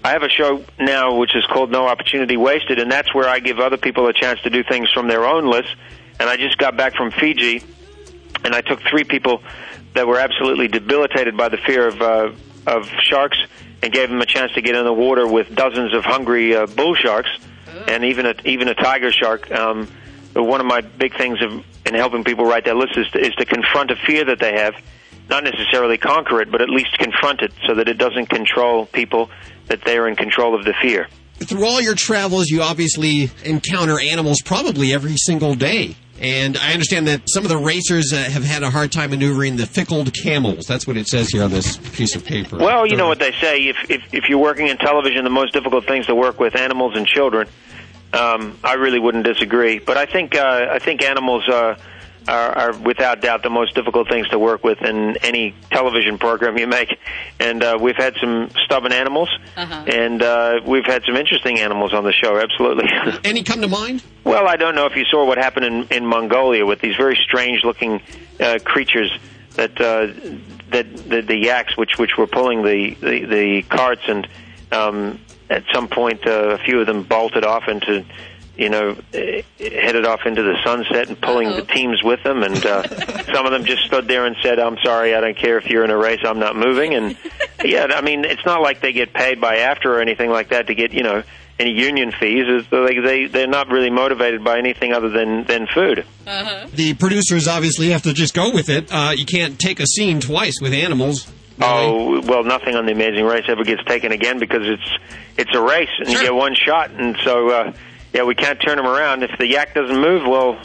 I have a show now which is called No Opportunity Wasted, and that's where I give other people a chance to do things from their own list. And I just got back from Fiji, and I took three people that were absolutely debilitated by the fear of uh, of sharks, and gave them a chance to get in the water with dozens of hungry uh, bull sharks, and even a even a tiger shark. Um, one of my big things of, in helping people write their list is to, is to confront a fear that they have, not necessarily conquer it, but at least confront it so that it doesn't control people, that they are in control of the fear. Through all your travels, you obviously encounter animals probably every single day. And I understand that some of the racers uh, have had a hard time maneuvering the fickled camels. That's what it says here on this piece of paper. Well, you know what they say. If, if if you're working in television, the most difficult things to work with animals and children. Um, I really wouldn't disagree, but I think uh, I think animals uh, are, are without doubt the most difficult things to work with in any television program you make. And uh, we've had some stubborn animals, and uh, we've had some interesting animals on the show. Absolutely. Any come to mind? Well, I don't know if you saw what happened in, in Mongolia with these very strange-looking uh, creatures that uh, that the, the yaks, which which were pulling the the, the carts, and um, at some point uh, a few of them bolted off into you know eh, headed off into the sunset and pulling the teams with them, and uh, some of them just stood there and said, "I'm sorry, I don't care if you're in a race, I'm not moving." And yeah, I mean, it's not like they get paid by after or anything like that to get you know any union fees. It's like they they're not really motivated by anything other than than food. The producers obviously have to just go with it. Uh, you can't take a scene twice with animals. Oh well, nothing on the Amazing Race ever gets taken again because it's it's a race and you get one shot, and so uh, yeah, we can't turn them around. If the yak doesn't move, well,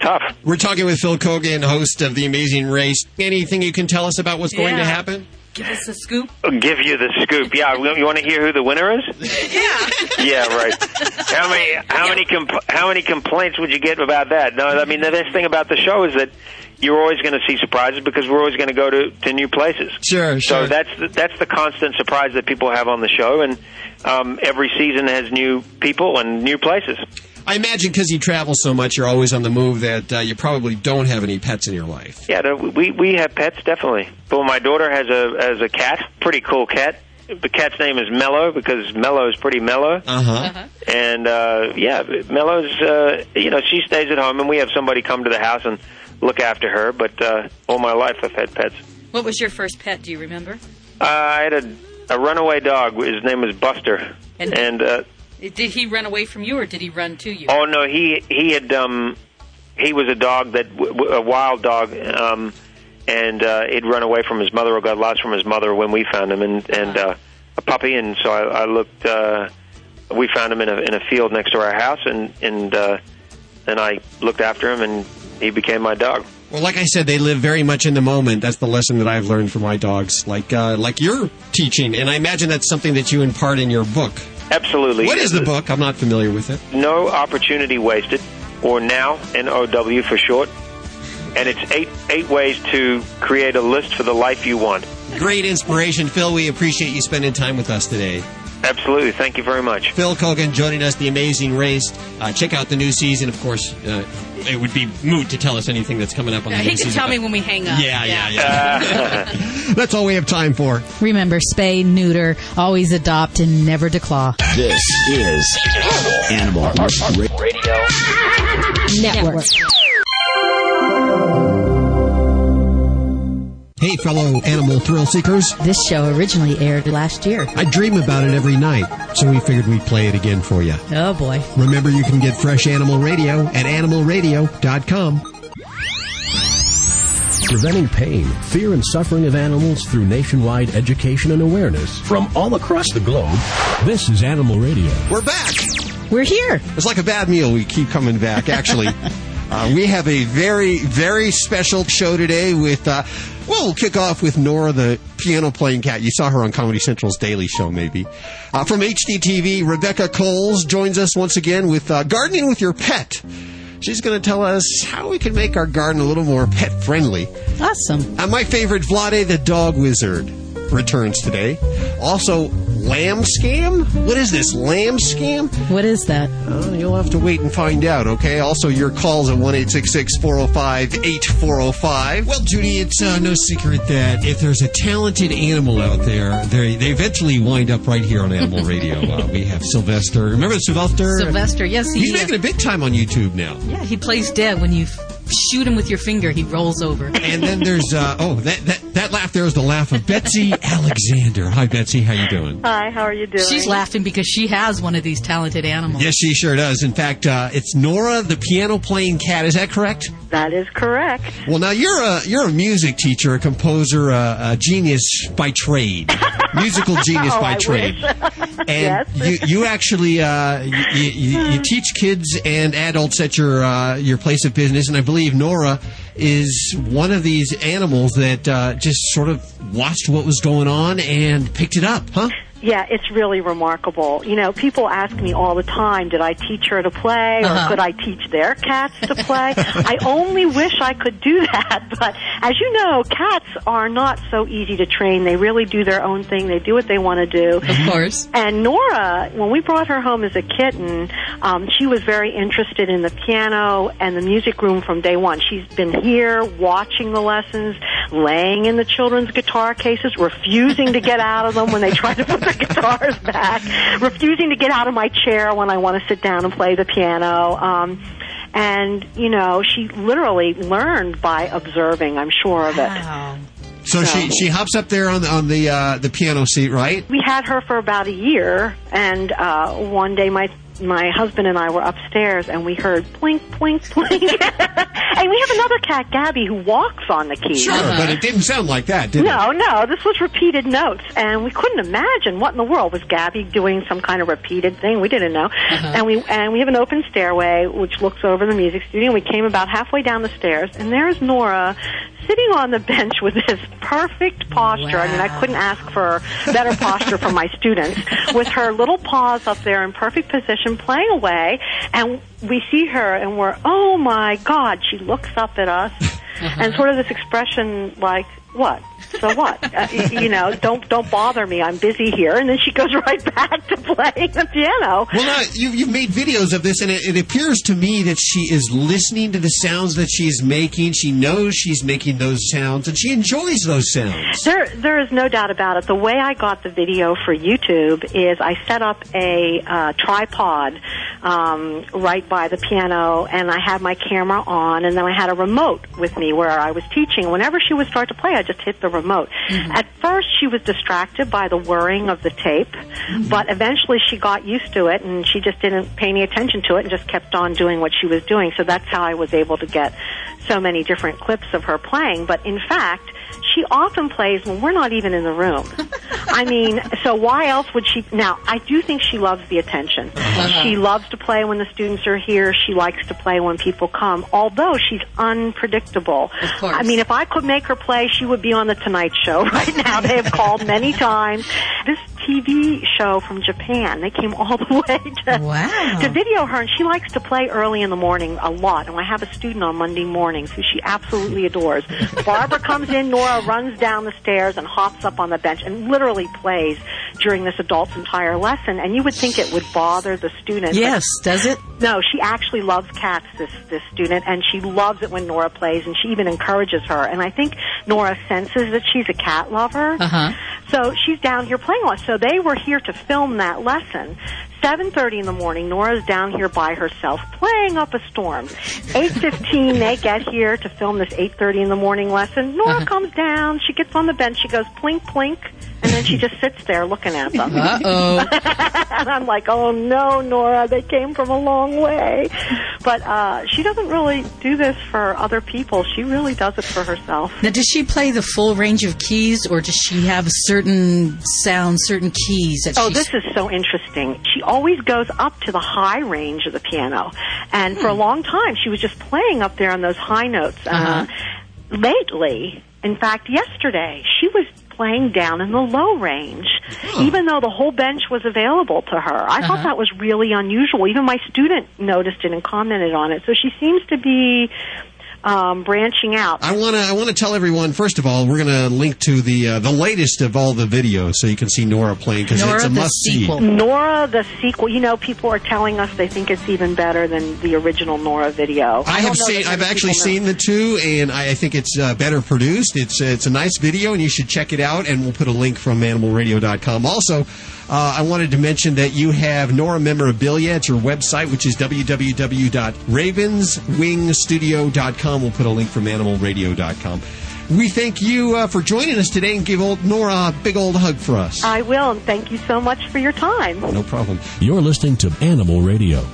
tough. We're talking with Phil Keoghan, host of The Amazing Race. Anything you can tell us about what's going to happen? Give us a scoop. Give you the scoop. Yeah, you want to hear who the winner is? Yeah. Yeah, right. How many how many compl- how many complaints would you get about that? No, I mean the best thing about the show is that you're always going to see surprises because we're always going to go to to new places. Sure, sure. So that's the, that's the constant surprise that people have on the show, and um, every season has new people and new places. I imagine because you travel so much, you're always on the move, that uh, you probably don't have any pets in your life. Yeah, no, we we have pets definitely. But my daughter has a has a cat, pretty cool cat. The cat's name is Mellow because Mellow is pretty mellow. Uh-huh. And uh, yeah, Mellow's uh, you know she stays at home, and we have somebody come to the house and look after her. But uh, all my life I've had pets. What was your first pet? Do you remember? Uh, I had a a runaway dog. His name was Buster, And- and uh, Did he run away from you, or did he run to you? Oh no, he he had um he was a dog that a wild dog um and uh he'd run away from his mother or got lost from his mother when we found him and and uh a puppy and so I, I looked uh we found him in a in a field next to our house and and uh and I looked after him and he became my dog. Well, like I said, they live very much in the moment. That's the lesson that I've learned from my dogs, like uh, like you're teaching, and I imagine that's something that you impart in your book. Absolutely. What is the book? I'm not familiar with it. No opportunity wasted, or now N O W for short. And it's eight eight ways to create a list for the life you want. Great inspiration, Phil. We appreciate you spending time with us today. Absolutely. Thank you very much. Phil Keoghan joining us, The Amazing Race. Uh, check out the new season. Of course, uh, it would be moot to tell us anything that's coming up on Yeah, the he new can season. tell me when we hang up. Yeah, yeah, yeah. That's all we have time for. Remember, spay, neuter, always adopt, and never declaw. This is Animal Radio Network. Hey, fellow animal thrill seekers. This show originally aired last year. I dream about it every night, so we figured we'd play it again for you. Oh boy. Remember, you can get fresh animal radio at animalradio.com. Preventing pain, fear, and suffering of animals through nationwide education and awareness from all across the globe. This is Animal Radio. We're back. We're here. It's like a bad meal. We keep coming back. Actually, uh, we have a very, very special show today with. Uh, well, we'll kick off with Nora, the piano playing cat. You saw her on Comedy Central's Daily Show, maybe. Uh, from HGTV, Rebecca Kolls joins us once again with uh, Gardening with Your Pet. She's going to tell us how we can make our garden a little more pet friendly. Awesome. Uh, my favorite, Vlade the Dog Wizard, returns today. Also, Lamb Scam? What is this, Lamb Scam? What is that? Uh, you'll have to wait and find out, okay? Also, your calls at 1 405 8405. Well, Judy, it's uh, no secret that if there's a talented animal out there, they, they eventually wind up right here on Animal Radio. Uh, we have Sylvester. Remember Sylvester? Sylvester, yes, he He's is. making a big time on YouTube now. Yeah, he plays dead when you f- shoot him with your finger. He rolls over. And then there's uh, oh that, that that laugh there is the laugh of Betsy Alexander. Hi Betsy, how you doing? Hi, how are you doing? She's laughing because she has one of these talented animals. Yes, she sure does. In fact, uh, it's Nora, the piano playing cat. Is that correct? That is correct. Well, now you're a you're a music teacher, a composer, a, a genius by trade, musical genius Oh, by I trade, wish. and Yes. you you actually uh, you, you, you teach kids and adults at your uh, your place of business, and I believe Nora is one of these animals that uh, just sort of watched what was going on and picked it up, huh? Yeah, it's really remarkable. You know, people ask me all the time, did I teach her to play or Uh-huh. could I teach their cats to play? I only wish I could do that, but as you know, cats are not so easy to train. They really do their own thing. They do what they want to do. Of course. And Nora, when we brought her home as a kitten, um, she was very interested in the piano and the music room from day one. She's been here watching the lessons, laying in the children's guitar cases, refusing to get out of them when they try to put the guitars back, refusing to get out of my chair when I want to sit down and play the piano. Um, and, you know, she literally learned by observing, I'm sure of it. So she she hops up there on the on the uh, the piano seat, right? we had her for about a year, and uh, one day my my husband and I were upstairs, and we heard blink, blink, blink, and we have another cat, Gabby, who walks on the keys. Sure, but it didn't sound like that, did it? No, no, this was repeated notes, and we couldn't imagine what in the world was Gabby doing some kind of repeated thing. We didn't know, uh-huh. and we and we have an open stairway which looks over the music studio. And we came about halfway down the stairs, and there's Nora sitting on the bench with this perfect posture. I mean, I couldn't ask for better posture from my students, with her little paws up there in perfect position, playing away, and we see her, and we're, oh my God! She looks up at us, uh-huh. and sort of this expression like what? So what? Uh, you know, don't don't bother me. I'm busy here. And then she goes right back to playing the piano. Well, no, you, you've made videos of this, and it, it appears to me that she is listening to the sounds that she's making. She knows she's making those sounds, and she enjoys those sounds. There, there is no doubt about it. The way I got the video for YouTube is I set up a uh, tripod um, right by the piano, and I had my camera on, and then I had a remote with me where I was teaching. Whenever she would start to play, I just hit the remote. Mm-hmm. At first, she was distracted by the whirring of the tape, mm-hmm. but eventually she got used to it, and she just didn't pay any attention to it, and just kept on doing what she was doing. So that's how I was able to get so many different clips of her playing. But in fact, she often plays when we're not even in the room. I mean, so why else would she? Now, I do think she loves the attention. Uh-huh. She loves to play when the students are here. She likes to play when people come, although she's unpredictable. Of course. I mean, if I could make her play, she would be on the Tonight Show right now. They have called many times. This TV show from Japan, they came all the way to, Wow. to video her, and she likes to play early in the morning a lot. And I have a student on Monday mornings who she absolutely adores. Barbara comes in, Nora runs down the stairs and hops up on the bench and literally plays during this adult's entire lesson. And you would think it would bother the student. Yes, does it? no, she actually loves cats, this, this student, and she loves it when Nora plays, and she even encourages her. And I think Nora senses that she's a cat lover. Uh-huh. So she's down here playing with us. So they were here to film that lesson. 7.30 in the morning, Nora's down here by herself playing up a storm. 8.15, they get here to film this 8.30 in the morning lesson. Nora comes down, she gets on the bench, she goes plink, plink, and then she just sits there looking at them. Uh-oh. and I'm like, oh no, Nora, they came from a long way. But uh, she doesn't really do this for other people. She really does it for herself. Now, does she play the full range of keys, or does she have certain sounds, certain keys that Oh, this is so interesting. She always goes up to the high range of the piano. And for a long time, she was just playing up there on those high notes. uh lately, in fact, yesterday, she was playing down in the low range, even though the whole bench was available to her. I thought Uh-huh. that was really unusual. Even my student noticed it and commented on it. So she seems to be um, branching out. I want to. I want to tell everyone. First of all, we're going to link to the uh, the latest of all the videos, so you can see Nora playing because it's a must see. Nora, the sequel. You know, people are telling us they think it's even better than the original Nora video. I don't have seen. I've actually people know. seen the two, and I, I think it's uh, better produced. It's uh, it's a nice video, and you should check it out. And we'll put a link from AnimalRadio.com. Also, uh, I wanted to mention that you have Nora memorabilia at your website, which is www.ravenswingstudio.com. We'll put a link from AnimalRadio.com. We thank you uh, for joining us today, and give old Nora a big old hug for us. I will, and thank you so much for your time. No problem. You're listening to Animal Radio.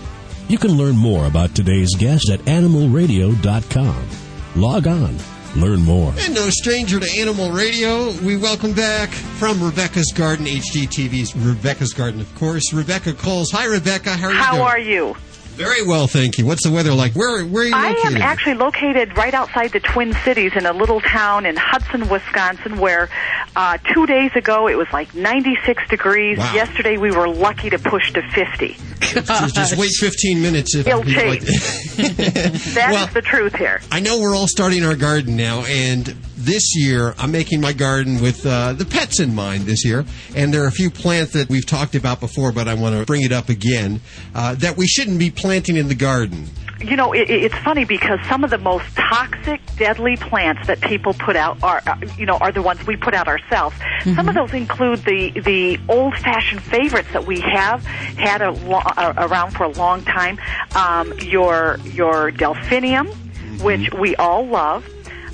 You can learn more about today's guest at animalradio.com. Log on, learn more. And no stranger to Animal Radio, we welcome back from Rebecca's Garden, HGTV's Rebecca's Garden, of course, Rebecca Kolls. Hi, Rebecca. How are you How doing? are you? Very well, thank you. What's the weather like? Where, where are you located? I am actually located right outside the Twin Cities in a little town in Hudson, Wisconsin, where uh, two days ago it was like 96 degrees. Wow. Yesterday we were lucky to push to 50. just, just wait 15 minutes. If It'll change. That is the truth here. I know we're all starting our garden now, and this year I'm making my garden with uh, the pets in mind this year. And there are a few plants that we've talked about before, but I want to bring it up again uh, that we shouldn't be planting in the garden. You know, it, it's funny because some of the most toxic, deadly plants that people put out are, uh, you know, are the ones we put out ourselves. Some of those include the the old-fashioned favorites that we have had a lo- uh, around for a long time. Um, your your delphinium, which we all love.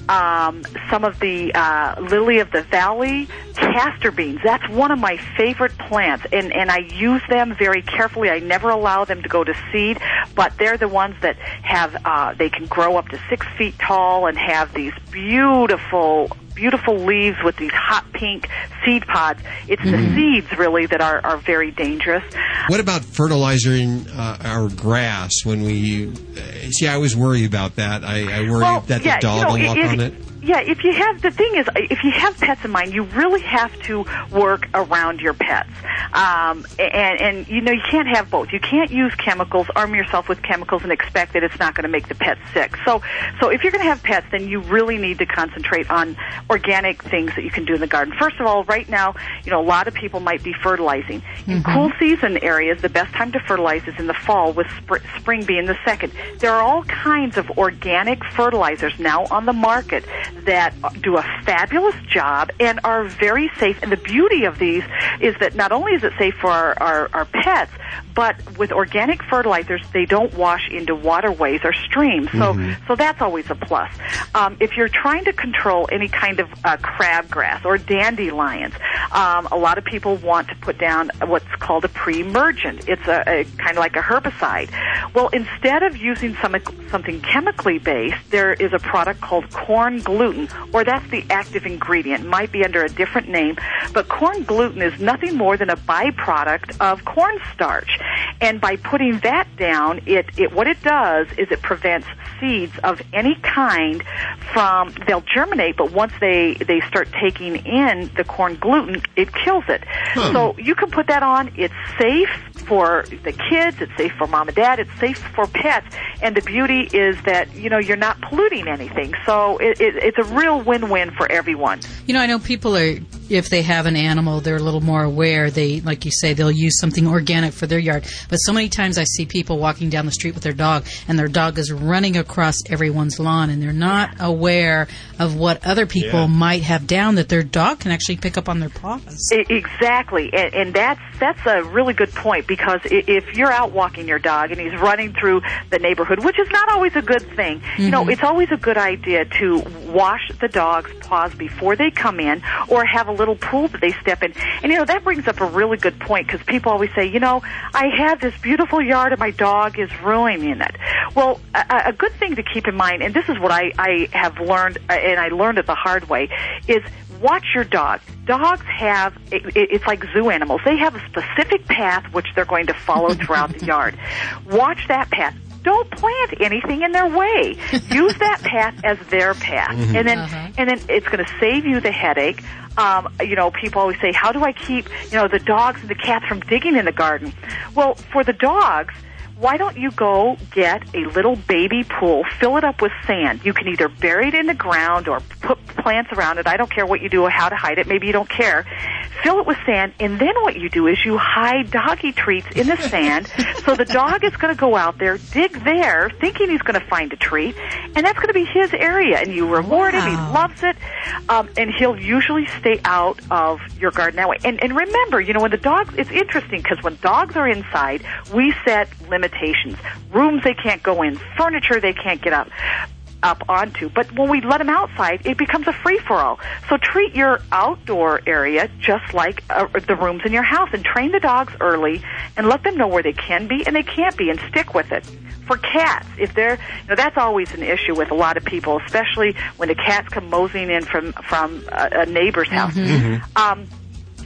Um, some of the uh, lily of the valley, castor beans. That's one of my favorite plants, and and I use them very carefully. I never allow them to go to seed, but they're the ones that have uh, they can grow up to six feet tall and have these beautiful beautiful leaves with these hot pink seed pods. It's the seeds really that are, are very dangerous. What about fertilizing uh, our grass when we? Uh, see, I always worry about that. I, I worry Well, that yeah, the dog you know, will walk it- on it- it. Yeah, if you have the thing is, if you have pets in mind, you really have to work around your pets, um, and and you know you can't have both. You can't use chemicals, arm yourself with chemicals, and expect that it's not going to make the pet sick. So, so if you're going to have pets, then you really need to concentrate on organic things that you can do in the garden. First of all, right now, you know a lot of people might be fertilizing in Mhm. cool season areas. The best time to fertilize is in the fall, with spr- spring being the second. There are all kinds of organic fertilizers now on the market that do a fabulous job and are very safe. And the beauty of these is that not only is it safe for our, our, our pets, but with organic fertilizers, they don't wash into waterways or streams. So, Mhm. so that's always a plus. Um, if you're trying to control any kind of uh, crabgrass or dandelions, um, a lot of people want to put down what's called a pre-emergent. It's a, a kind of like a herbicide. Well, instead of using some, something chemically based, there is a product called corn gluten, or that's the active ingredient. Might be under a different name, but corn gluten is nothing more than a byproduct of cornstarch. And by putting that down, it, it what it does is it prevents seeds of any kind from they'll germinate, but once they they start taking in the corn gluten, it kills it. Hmm. So you can put that on. It's safe for the kids. It's safe for mom and dad. It's safe for pets. And the beauty is that you know you're not polluting anything. So it, it, it's a real win-win for everyone. You know, I know people are, if they have an animal, they're a little more aware. They, like you say, they'll use something organic for their yard. But so many times I see people walking down the street with their dog, and their dog is running across everyone's lawn, and they're not aware of what other people Yeah. might have down that their dog can actually pick up on their paws. Exactly, and, and that's that's a really good point because if you're out walking your dog and he's running through the neighborhood, which is not always a good thing, you know, Mhm. it's always a good idea to wash the dog's paws before they come in, or have a little pool that they step in. And you know that brings up a really good point because people always say, you know, I have this beautiful yard and my dog is ruining it. Well, a, a good thing to keep in mind, and this is what I, I have learned, uh, and I learned it the hard way, is watch your dog. Dogs have, it, it- it's like zoo animals. They have a specific path which they're going to follow throughout the yard. Watch that path. Don't plant anything in their way. Use that path as their path, Mhm. and then Uh-huh. and then it's going to save you the headache. Um, you know, people always say, "How do I keep you know the dogs and the cats from digging in the garden?" Well, for the dogs, why don't you go get a little baby pool, fill it up with sand? You can either bury it in the ground or put plants around it. I don't care what you do or how to hide it. Maybe you don't care. Fill it with sand, and then what you do is you hide doggy treats in the sand. so the dog is going to go out there, dig there, thinking he's going to find a treat, and that's going to be his area. And you reward him. He loves it, um, and he'll usually stay out of your garden that way. And, and remember, you know, when the dogs, it's interesting because when dogs are inside, we set limitations. Rooms they can't go in, furniture they can't get up up onto. But when we let them outside, it becomes a free for all. So treat your outdoor area just like uh, the rooms in your house, and train the dogs early, and let them know where they can be and they can't be, and stick with it. For cats, if they're, you know, that's always an issue with a lot of people, especially when the cats come moseying in from from a, a neighbor's house. Um,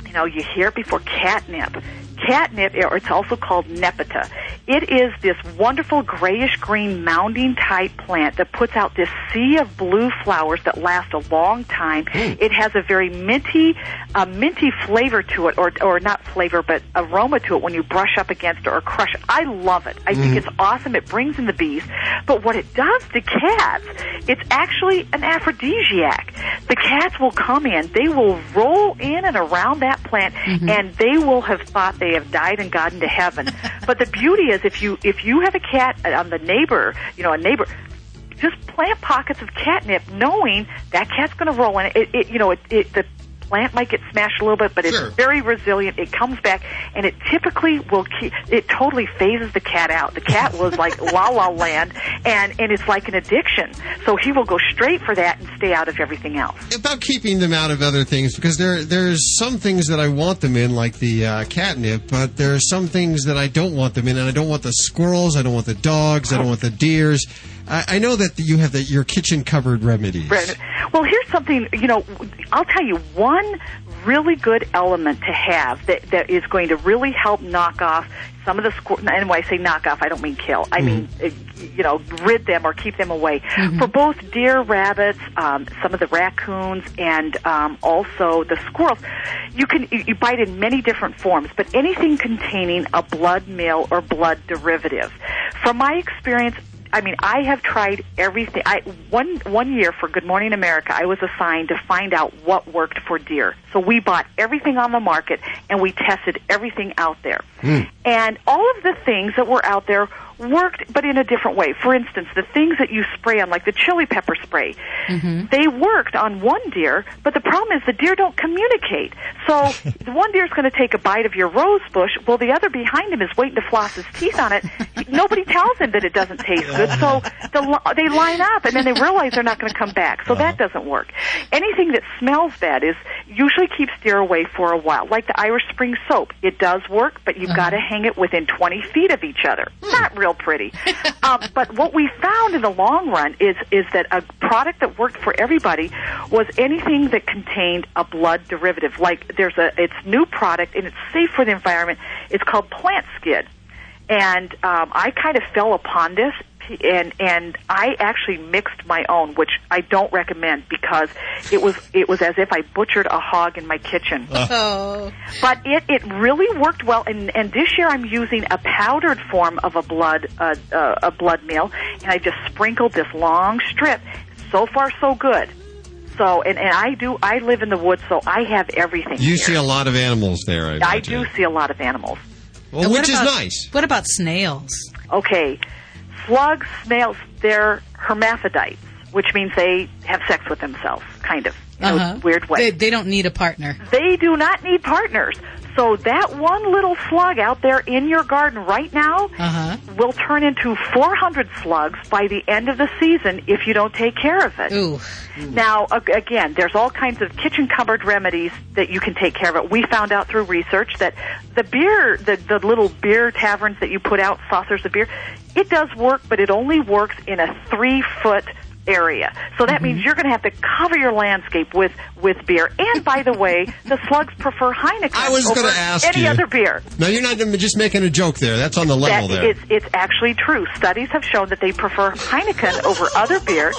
you know, you hear it before catnip. Catnip, or it's also called nepeta. It is this wonderful grayish green mounding type plant that puts out this sea of blue flowers that last a long time. It has a very minty, uh, minty flavor to it, or or not flavor, but aroma to it when you brush up against it or crush it. I love it. I think Mhm. it's awesome. It brings in the bees. But what it does to cats, it's actually an aphrodisiac. The cats will come in, they will roll in and around that plant, and they will have thought they have died and gotten to heaven. but the beauty is, if you if you have a cat uh, on the neighbor, you know, a neighbor. Just plant pockets of catnip, knowing that cat's going to roll in it. It, it. You know, it, it the plant might get smashed a little bit, but it's very resilient. It comes back, and it typically will keep. It totally phases the cat out. The cat was like la la land, and and it's like an addiction. So he will go straight for that and stay out of everything else. about keeping them out of other things because there there's some things that I want them in, like the uh, catnip, but there are some things that I don't want them in, and I don't want the squirrels, I don't want the dogs, I don't want the deers. I, I know that you have the, your kitchen covered remedies. Brandon. Well, here's something, you know, I'll tell you one really good element to have that, that is going to really help knock off some of the squir- and when I say knock off, I don't mean kill. I mean, uh, you know, rid them or keep them away. For both deer, rabbits, um, some of the raccoons, and um, also the squirrels, you can you, you bite in many different forms, but anything containing a blood meal or blood derivative. From my experience, I mean, I have tried everything. I one one year for Good Morning America, I was assigned to find out what worked for deer. So we bought everything on the market and we tested everything out there. Hmm. And all of the things that were out there worked, but in a different way. For instance, the things that you spray on, like the chili pepper spray, mm-hmm. they worked on one deer, but the problem is the deer don't communicate. So the one deer's going to take a bite of your rose bush, well, the other behind him is waiting to floss his teeth on it. Nobody tells him that it doesn't taste good, so the, they line up, and then they realize they're not going to come back. So that uh-huh. doesn't work. Anything that smells bad is usually keeps deer away for a while, like the Irish Spring soap. It does work, but you've uh-huh. got to hang it within 20 feet of each other. Hmm. Not real pretty. um, but what we found in the long run is is that a product that worked for everybody was anything that contained a blood derivative. Like there's a it's new product and it's safe for the environment. It's called Plant Skid, and um, I kind of fell upon this. And and I actually mixed my own, which I don't recommend because it was it was as if I butchered a hog in my kitchen. Oh. But it, it really worked well, and, and this year I'm using a powdered form of a blood uh, uh, a blood meal, and I just sprinkled this long strip. So far, so good. So, and, and I do. I live in the woods, so I have everything. You here. see a lot of animals there, I I do see a lot of animals. Well, And what which is nice. What about snails? Okay, slugs, snails, they're hermaphrodites, which means they have sex with themselves, kind of. In a Uh-huh. weird way. They, they don't need a partner. They do not need partners. So that one little slug out there in your garden right now Uh-huh. will turn into 400 slugs by the end of the season if you don't take care of it. Ooh. Now, again, there's all kinds of kitchen cupboard remedies that you can take care of it. We found out through research that the beer, the, the little beer taverns that you put out, saucers of beer, it does work, but it only works in a three foot area. So that means mm-hmm. you're going to have to cover your landscape with with beer. And by the way, the slugs prefer Heineken I was over gonna ask any you. other beer. No, you're not just making a joke there. That's on the level That there. it's it's actually true. Studies have shown that they prefer Heineken over other beer.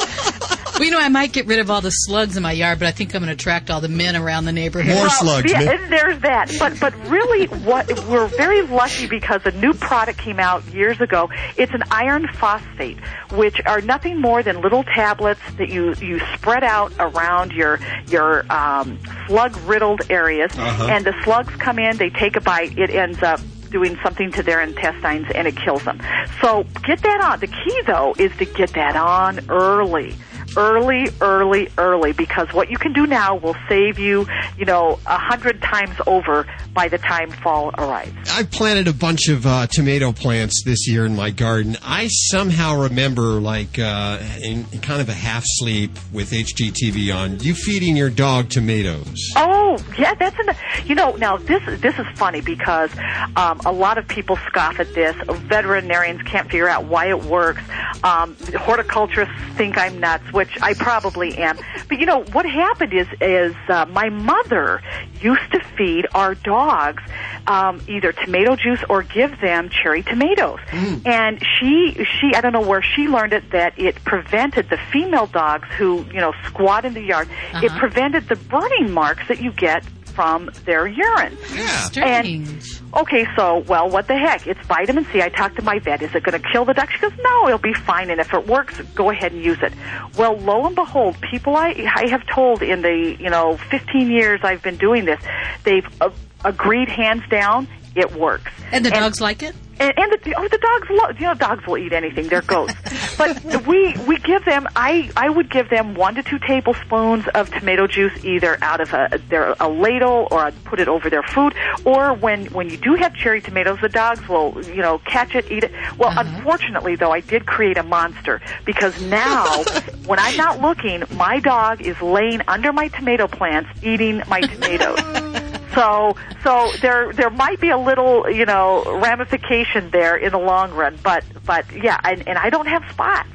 Well, you know, I might get rid of all the slugs in my yard, but I think I'm going to attract all the men around the neighborhood. Well, Yeah, and there's that. But but really, what we're very lucky because a new product came out years ago. It's an iron phosphate, which are nothing more than little tablets that you you spread out around your your um, slug riddled areas, Uh-huh. and the slugs come in, they take a bite, it ends up doing something to their intestines and it kills them. So get that on. The key though is to get that on early. Early, early, early, because what you can do now will save you, you know, a hundred times over by the time fall arrives. I planted a bunch of uh, tomato plants this year in my garden. I somehow remember, like, uh, in kind of a half sleep with HGTV on, you feeding your dog tomatoes. Oh, yeah, that's an. You know, now this this is funny because um, a lot of people scoff at this. Veterinarians can't figure out why it works. Um, horticulturists think I'm nuts, which I probably am. But you know what happened is is uh, my mother used to feed our dogs um, either tomato juice or give them cherry tomatoes, and she she I don't know where she learned it that it prevented the female dogs who you know squat in the yard. It Uh-huh. prevented the burning marks that you get from their urine. Yeah. And okay, so well, what the heck? It's vitamin C. I talked to my vet. Is it going to kill the duck? She goes, no, it'll be fine. And if it works, go ahead and use it. Well, lo and behold, people I I have told in the you know 15 years I've been doing this, they've uh, agreed hands down it works. And the dogs like it? And, and the, oh, the dogs love. You know, dogs will eat anything. They're goats. but we we give them. I I would give them one to two tablespoons of tomato juice, either out of a their a ladle, or I'd put it over their food. Or when when you do have cherry tomatoes, the dogs will you know catch it, eat it. Well, uh-huh. unfortunately, though, I did create a monster because now when I'm not looking, my dog is laying under my tomato plants, eating my tomatoes. So, so there there might be a little, you know, ramification there in the long run, but but yeah, and, and I don't have spots.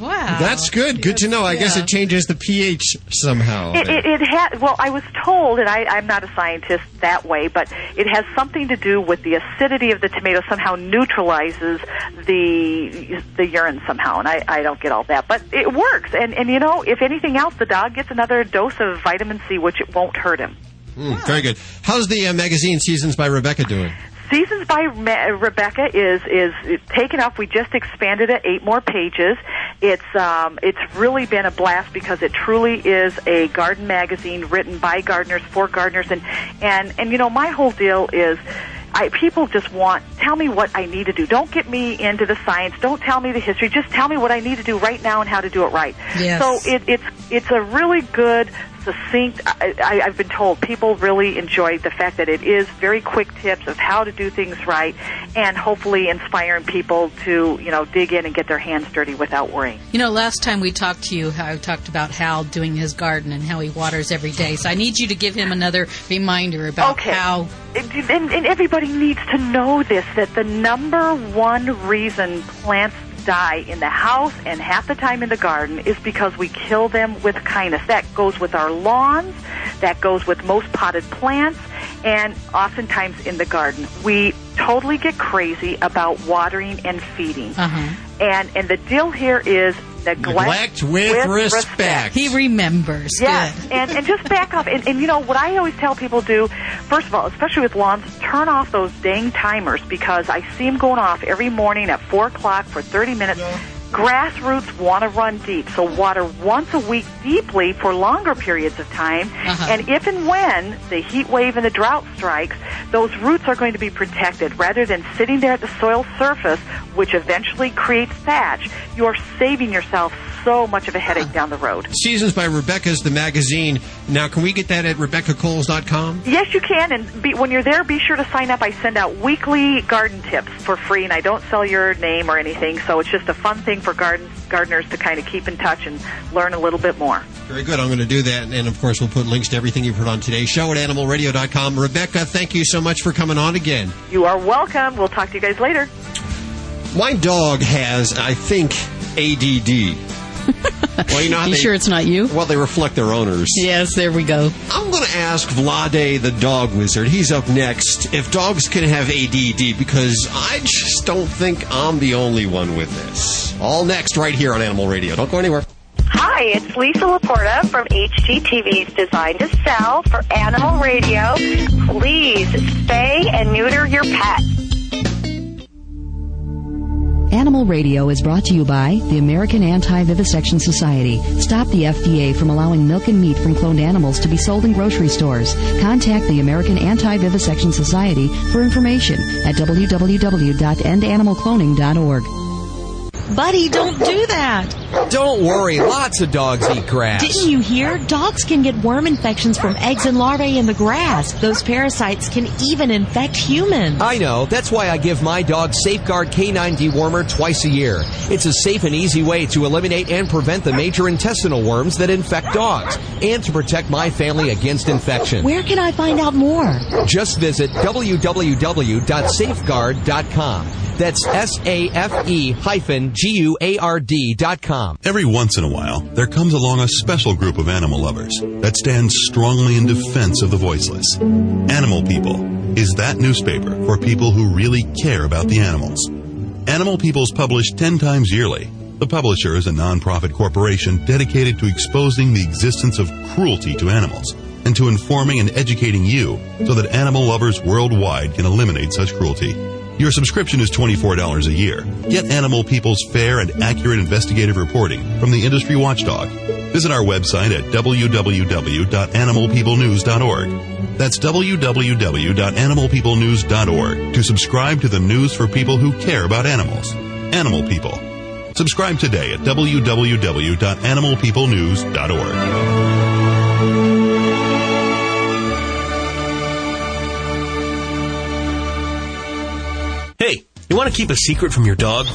Wow. That's good. Good to know. I guess it changes the pH somehow. It, it, it had. Well, I was told, and I, I'm not a scientist that way, but it has something to do with the acidity of the tomato somehow neutralizes the the urine somehow, and I, I don't get all that, but it works. And and you know, if anything else, the dog gets another dose of vitamin C, which it won't hurt him. Mm, very good. How's the uh, magazine Seasons by Rebecca doing? Seasons by Ma- Rebecca is is taken up. We just expanded it eight more pages. It's um, it's really been a blast because it truly is a garden magazine written by gardeners for gardeners, and and and you know my whole deal is. I, people just want tell me what I need to do. Don't get me into the science. Don't tell me the history. Just tell me what I need to do right now and how to do it right. Yes. So it, it's it's a really good, succinct. I, I, I've been told people really enjoy the fact that it is very quick tips of how to do things right, and hopefully inspiring people to you know dig in and get their hands dirty without worrying. You know, last time we talked to you, I talked about Hal doing his garden and how he waters every day. So I need you to give him another reminder about Okay. how. And, and, and everybody needs to know this that the number one reason plants die in the house and half the time in the garden is because we kill them with kindness. That goes with our lawns, that goes with most potted plants, and oftentimes in the garden. We totally get crazy about watering and feeding. Uh-huh. And and the deal here is neglect, Neglect with respect. He remembers. Yes, Good. and, and just back off. And, and you know what I always tell people do, first of all, especially with lawns, turn off those dang timers because I see them going off every morning at 4 o'clock for 30 minutes. Grassroots want to run deep, so water once a week deeply for longer periods of time. Uh-huh. And if and when the heat wave and the drought strikes, those roots are going to be protected rather than sitting there at the soil surface, which eventually creates thatch. You're saving yourself so much of a headache down the road. Seasons by Rebecca's the magazine. Now, can we get that at RebeccaKolls.com? Yes, you can. And be, when you're there, be sure to sign up. I send out weekly garden tips for free, and I don't sell your name or anything. So it's just a fun thing for garden, gardeners to kind of keep in touch and learn a little bit more. Very good. I'm going to do that. And of course, we'll put links to everything you've heard on today's show at animalradio.com. Rebecca, thank you so much for coming on again. You are welcome. We'll talk to you guys later. My dog has, I think, ADD. Well, you know how You they, sure it's not you? Well, they reflect their owners. Yes, there we go. I'm going to ask Vlade, the dog wizard. He's up next. If dogs can have ADD, because I just don't think I'm the only one with this. All next, right here on Animal Radio. Don't go anywhere. Hi, it's Lisa Laporta from HGTV's Design to Sell for Animal Radio. Please spay and neuter your pet. Animal Radio is brought to you by the American Anti-Vivisection Society. Stop the FDA from allowing milk and meat from cloned animals to be sold in grocery stores. Contact the American Anti-Vivisection Society for information at www.endanimalcloning.org. Buddy, don't do that. Don't worry, lots of dogs eat grass. Didn't you hear? Dogs can get worm infections from eggs and larvae in the grass. Those parasites can even infect humans. I know. That's why I give my dog Safeguard K9 dewormer twice a year. It's a safe and easy way to eliminate and prevent the major intestinal worms that infect dogs and to protect my family against infection. Where can I find out more? Just visit www.safeguard.com. That's S-A-F-E hyphen G-U-A-R-D dot com. Every once in a while, there comes along a special group of animal lovers that stands strongly in defense of the voiceless. Animal People is that newspaper for people who really care about the animals. Animal People's published 10 times yearly. The publisher is a nonprofit corporation dedicated to exposing the existence of cruelty to animals and to informing and educating you so that animal lovers worldwide can eliminate such cruelty. Your subscription is $24 a year. Get Animal People's fair and accurate investigative reporting from the industry watchdog. Visit our website at www.animalpeoplenews.org. That's www.animalpeoplenews.org to subscribe to the news for people who care about animals. Animal People. Subscribe today at www.animalpeoplenews.org. you want to keep a secret from your dog?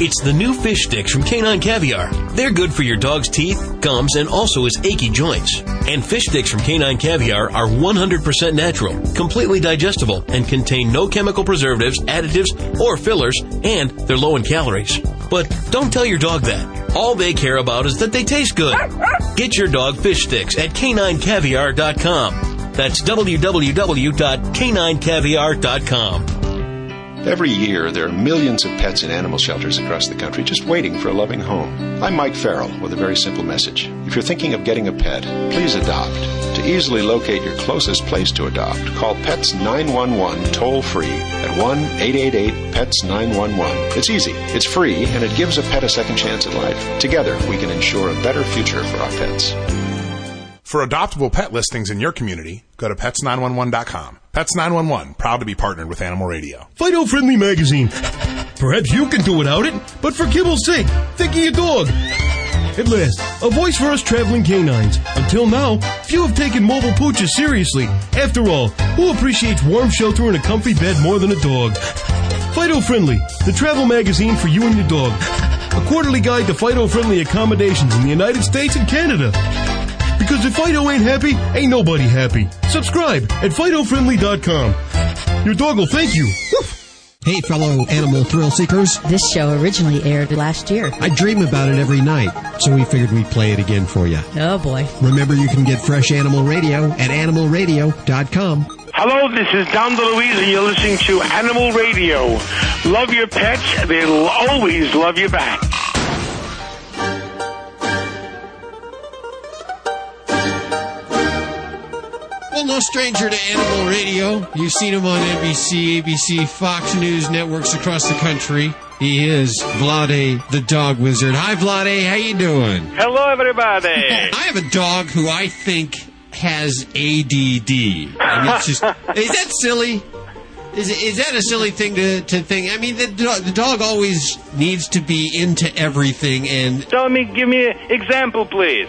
It's the new fish sticks from Canine Caviar. They're good for your dog's teeth, gums, and also his achy joints. And fish sticks from Canine Caviar are 100% natural, completely digestible, and contain no chemical preservatives, additives, or fillers, and they're low in calories. But don't tell your dog that. All they care about is that they taste good. Get your dog fish sticks at caninecaviar.com. That's www.caninecaviar.com. Every year, there are millions of pets in animal shelters across the country just waiting for a loving home. I'm Mike Farrell with a very simple message. If you're thinking of getting a pet, please adopt. To easily locate your closest place to adopt, call Pets 911 toll free at 1 888 PETS 911. It's easy, it's free, and it gives a pet a second chance at life. Together, we can ensure a better future for our pets. For adoptable pet listings in your community, go to pets911.com. Pets 911, proud to be partnered with Animal Radio. Fido Friendly Magazine. Perhaps you can do without it, but for kibble's sake, think of your dog. At last, a voice for us traveling canines. Until now, few have taken mobile pooches seriously. After all, who appreciates warm shelter and a comfy bed more than a dog? Fido Friendly, the travel magazine for you and your dog. A quarterly guide to Fido friendly accommodations in the United States and Canada. Because if Fido ain't happy, ain't nobody happy. Subscribe at FidoFriendly.com. Your dog will thank you. Hey, fellow animal thrill seekers. This show originally aired last year. I dream about it every night, so we figured we'd play it again for you. Oh boy. Remember, you can get fresh animal radio at animalradio.com. Hello, this is Dom DeLuise, and you're listening to Animal Radio. Love your pets, they'll always love you back. No stranger to animal radio. You've seen him on NBC, ABC, Fox News networks across the country. He is Vlade, the dog wizard. Hi, Vlade. How you doing? Hello, everybody. I have a dog who I think has ADD. It's just, is that silly? Is, is that a silly thing to, to think? I mean, the, do- the dog always needs to be into everything and Tell me, give me an example, please.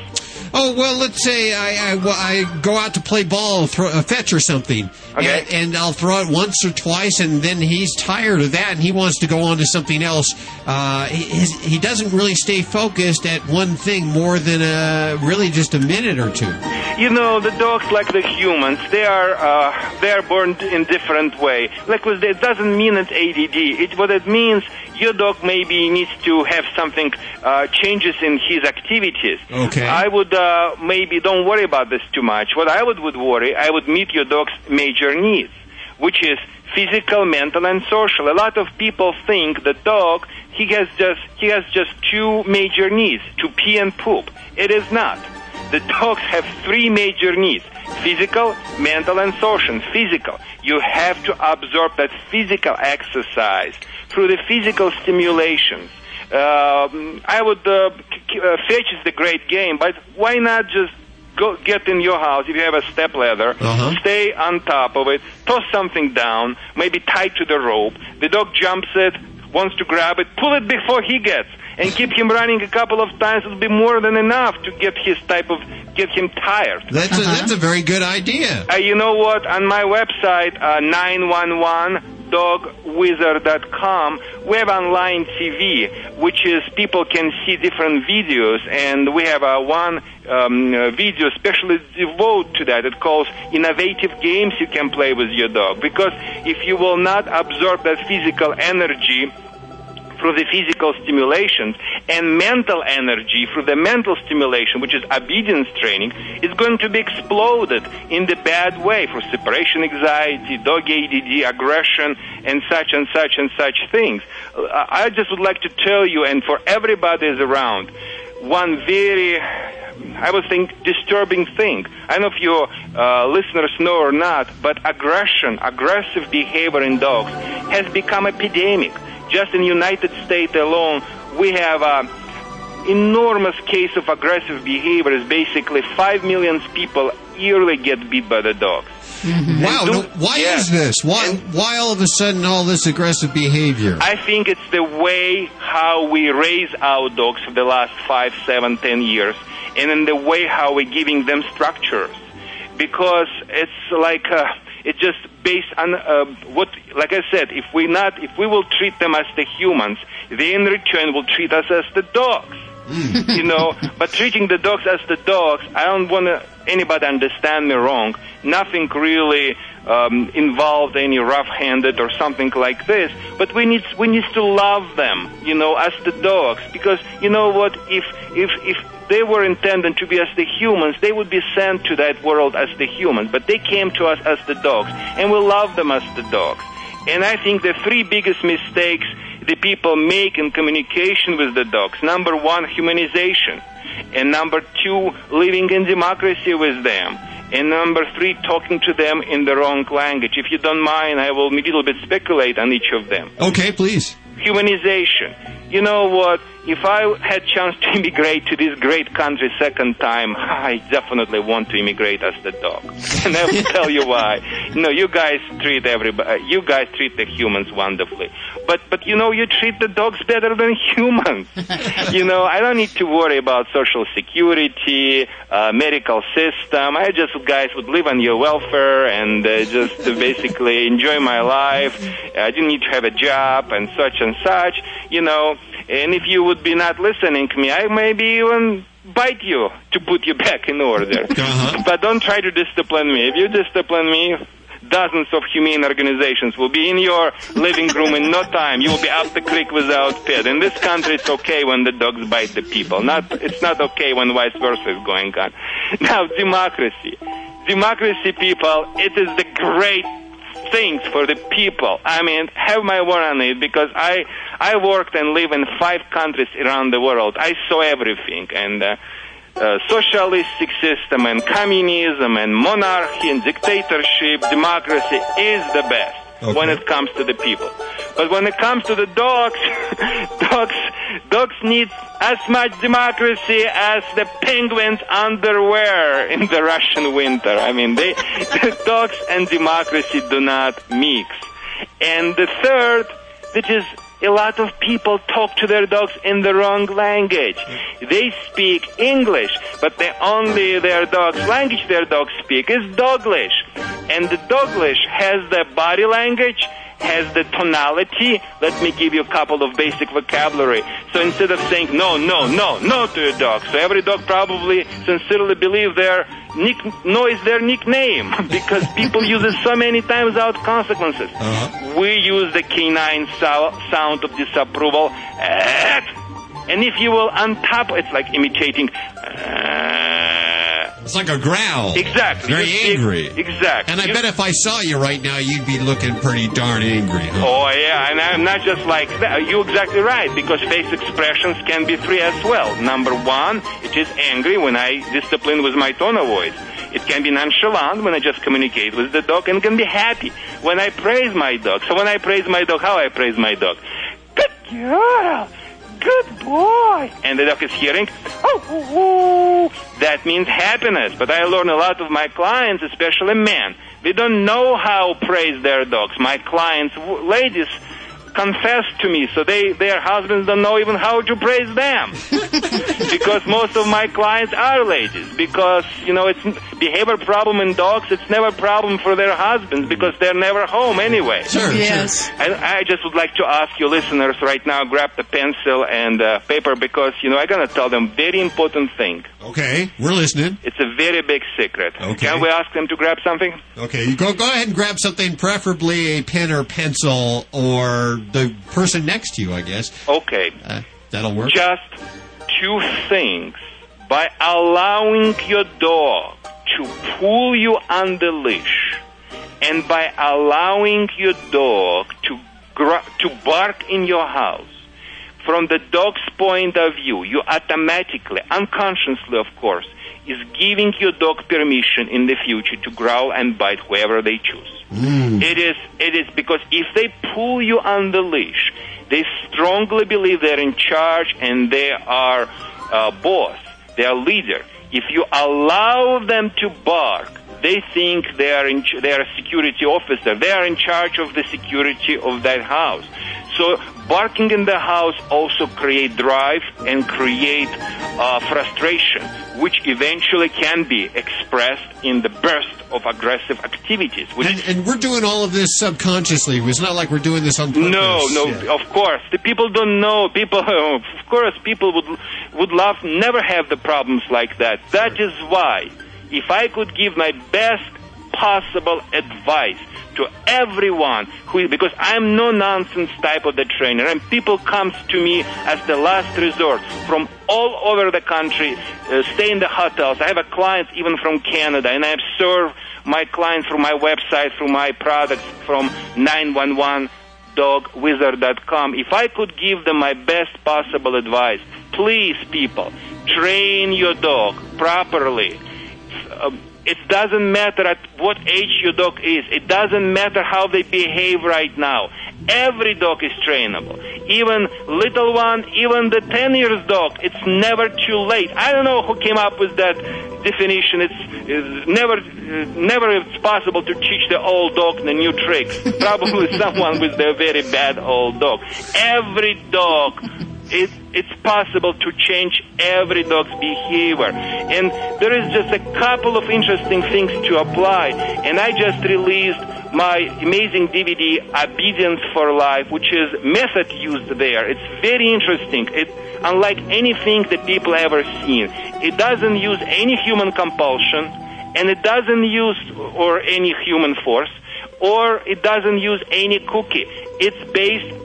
Oh well, let's say I I, well, I go out to play ball, throw a fetch or something, Okay. and, and I'll throw it once or twice, and then he's tired of that, and he wants to go on to something else. Uh, he, he doesn't really stay focused at one thing more than a really just a minute or two. You know, the dogs, like the humans, they are uh, they are born in different way. Like it doesn't mean it's ADD. It what it means. Your dog maybe needs to have something uh, changes in his activities. Okay. I would uh, maybe don't worry about this too much. What I would would worry, I would meet your dog's major needs, which is physical, mental, and social. A lot of people think the dog he has just he has just two major needs: to pee and poop. It is not. The dogs have three major needs physical, mental, and social. Physical. You have to absorb that physical exercise through the physical stimulations. Um, I would uh, uh, fetch is the great game, but why not just go get in your house if you have a step ladder, Uh-huh. stay on top of it, toss something down, maybe tie to the rope. The dog jumps it, wants to grab it, pull it before he gets, and keep him running a couple of times. It'll be more than enough to get his type of get him tired. That's a, that's a very good idea. Uh, you know what? On my website, uh, 911dogwizard.com, we have online TV, which is people can see different videos, and we have a one um, uh, video specially devoted to that. It calls innovative games you can play with your dog. Because if you will not absorb that physical energy through the physical stimulation and mental energy through the mental stimulation, which is obedience training, is going to be exploded in the bad way for separation anxiety, dog ADD, aggression, and such and such and such things. I just would like to tell you, and for everybody is around, one very I would think disturbing thing. I don't know if your uh, listeners know or not, but aggression, aggressive behavior in dogs has become epidemic. Just in the United States alone, we have a enormous case of aggressive behavior. Is basically five million people yearly get beat by the dogs. Wow, And no, why Yes. is this? Why why all of a sudden all this aggressive behavior? I think it's the way how we raise our dogs for the last five, seven, ten years, and in the way how we're giving them structures. Because it's like uh, it's just based on uh, what, like I said, if we not, if we will treat them as the humans, they in return will treat us as the dogs. you know, but treating the dogs as the dogs, I don't want to anybody understand me wrong. Nothing really um, involved any rough-handed or something like this. But we need we need to love them, you know, as the dogs, because you know what? If if if they were intended to be as the humans, they would be sent to that world as the humans. But they came to us as the dogs, and we love them as the dogs. And I think the three biggest mistakes the people make in communication with the dogs. Number one, humanization. And number two, living in democracy with them. And number three, talking to them in the wrong language. If you don't mind, I will a little bit speculate on each of them. Okay, please. Humanization. You know what? If I had chance to immigrate to this great country second time, I definitely want to immigrate as the dog. And I will tell you why. You know, you guys treat everybody, you guys treat the humans wonderfully. But, but you know, you treat the dogs better than humans. you know, I don't need to worry about social security, uh, medical system. I just, guys, would live on your welfare and uh, just uh, basically enjoy my life. I didn't need to have a job and such and such, you know. And if you would be not listening to me, I maybe even bite you to put you back in order. Uh-huh. But don't try to discipline me. If you discipline me, dozens of humane organizations will be in your living room in no time. You will be up the creek without pit. In this country, it's okay when the dogs bite the people. Not, it's not okay when vice versa is going on. Now, democracy. Democracy, people, it is the great things for the people. I mean, have my word on it because I I worked and live in five countries around the world. I saw everything and. Uh, uh, socialistic system and communism and monarchy and dictatorship, democracy is the best when it comes to the people. But when it comes to the dogs, dogs, dogs need as much democracy as the penguins' underwear in the Russian winter. I mean, they, dogs and democracy do not mix. And the third, which is a lot of people talk to their dogs in the wrong language. They speak English, but the only their dog's language their dogs speak is Doglish. And the Doglish has the body language, has the tonality. Let me give you a couple of basic vocabulary. So instead of saying no, no, no, no to your dog, so every dog probably sincerely believe their nick, no is their nickname because people use it so many times without consequences. Uh-huh. We use the canine sou- sound of disapproval. And if you will on top, it's like imitating. Uh, It's like a growl. Exactly. Very angry. Exactly. And I You- bet if I saw you right now, you'd be looking pretty darn angry. Huh? Oh yeah, and I'm not just like that. You're exactly right because face expressions can be three as well. Number one, it is angry when I discipline with my tone of voice. It can be nonchalant when I just communicate with the dog, and can be happy when I praise my dog. So when I praise my dog, how I praise my dog? Good girl, good boy, and the dog is hearing. Oh, oh, oh. that means happiness. But I learn a lot of my clients, especially men. They don't know how praise their dogs. My clients, ladies, confess to me, so they their husbands don't know even how to praise them. because most of my clients are ladies. Because you know, it's behavior problem in dogs. It's never a problem for their husbands because they're never home anyway. Sure, Yes. And I just would like to ask you listeners right now, grab the pencil and uh, paper because you know I'm gonna tell them very important thing. Okay, we're listening. It's a very big secret. Okay. Can we ask them to grab something? Okay, you go go ahead and grab something, preferably a pen or pencil, or the person next to you, I guess. Okay. Uh, that'll work. Just two things. By allowing your dog to pull you on the leash, and by allowing your dog to gr- to bark in your house, from the dog's point of view, you automatically, unconsciously, of course, is giving your dog permission in the future to growl and bite whoever they choose. It is it is because if they pull you on the leash, they strongly believe they're in charge and they are uh, boss, they are leader. If you allow them to bark, they think they are in they are a security officer. They are in charge of the security of that house. So barking in the house also create drive and create uh, frustration, which eventually can be expressed in the burst of aggressive activities. Which And, and we're doing all of this subconsciously. It's not like we're doing this on purpose. no, no, Yeah. of course. The people don't know. People, of course, people would would love never have the problems like that. That is why, if I could give my best possible advice to everyone who because I'm no nonsense type of the trainer. And people comes to me as the last resort from all over the country uh, stay in the hotels. I have a client even from Canada and I have served my clients through my website through my products from 911 dogwizard.com if I could give them my best possible advice please people train your dog properly. Uh, it doesn't matter at what age your dog is. It doesn't matter how they behave right now. Every dog is trainable. Even little one, even the 10 years dog. It's never too late. I don't know who came up with that definition. It's, it's never, never it's possible to teach the old dog the new tricks. Probably someone with a very bad old dog. Every dog it, it's possible to change every dog's behavior. And there is just a couple of interesting things to apply. And I just released my amazing DVD, Obedience for Life, which is method used there. It's very interesting. It, unlike anything that people ever seen. It doesn't use any human compulsion, and it doesn't use or any human force, or it doesn't use any cookie. It's based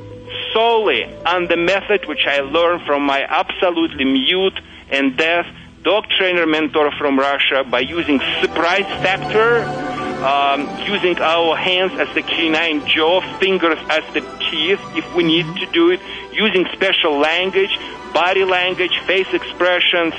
solely on the method which I learned from my absolutely mute and deaf dog trainer mentor from Russia by using surprise factor, um, using our hands as the canine jaw, fingers as the teeth if we need to do it, using special language, body language, face expressions,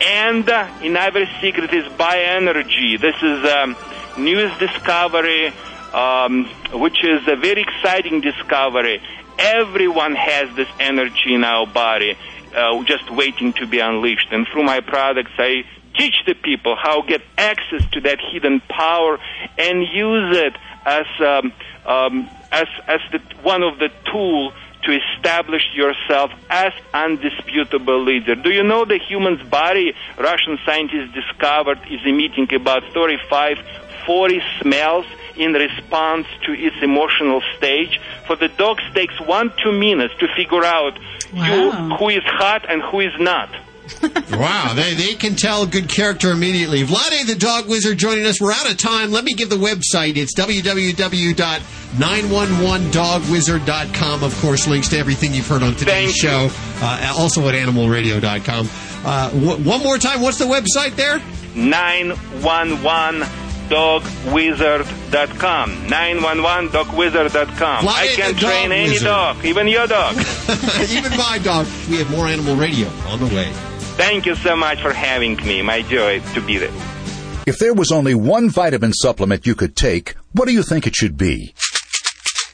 and uh, in Ivory Secret is bioenergy. This is um, newest discovery, um, which is a very exciting discovery. Everyone has this energy in our body, uh, just waiting to be unleashed. And through my products, I teach the people how get access to that hidden power and use it as um, um, as as the, one of the tools to establish yourself as undisputable leader. Do you know the human's body, Russian scientists discovered, is emitting about 35, 40 smells in response to its emotional stage. For the dogs takes one, two minutes to figure out who, who is hot and who is not. wow, they, they can tell good character immediately. Vlade the Dog Wizard joining us. We're out of time. Let me give the website. It's www.911dogwizard.com. Of course, links to everything you've heard on today's show. Uh, also at animalradio.com. Uh, w- one more time, what's the website there? 911 dogwizard.com 911dogwizard.com I can train any wizard. dog even your dog. Even my dog. We have more animal radio on the way. Thank you so much for having me. My joy to be there. If there was only one vitamin supplement you could take, what do you think it should be?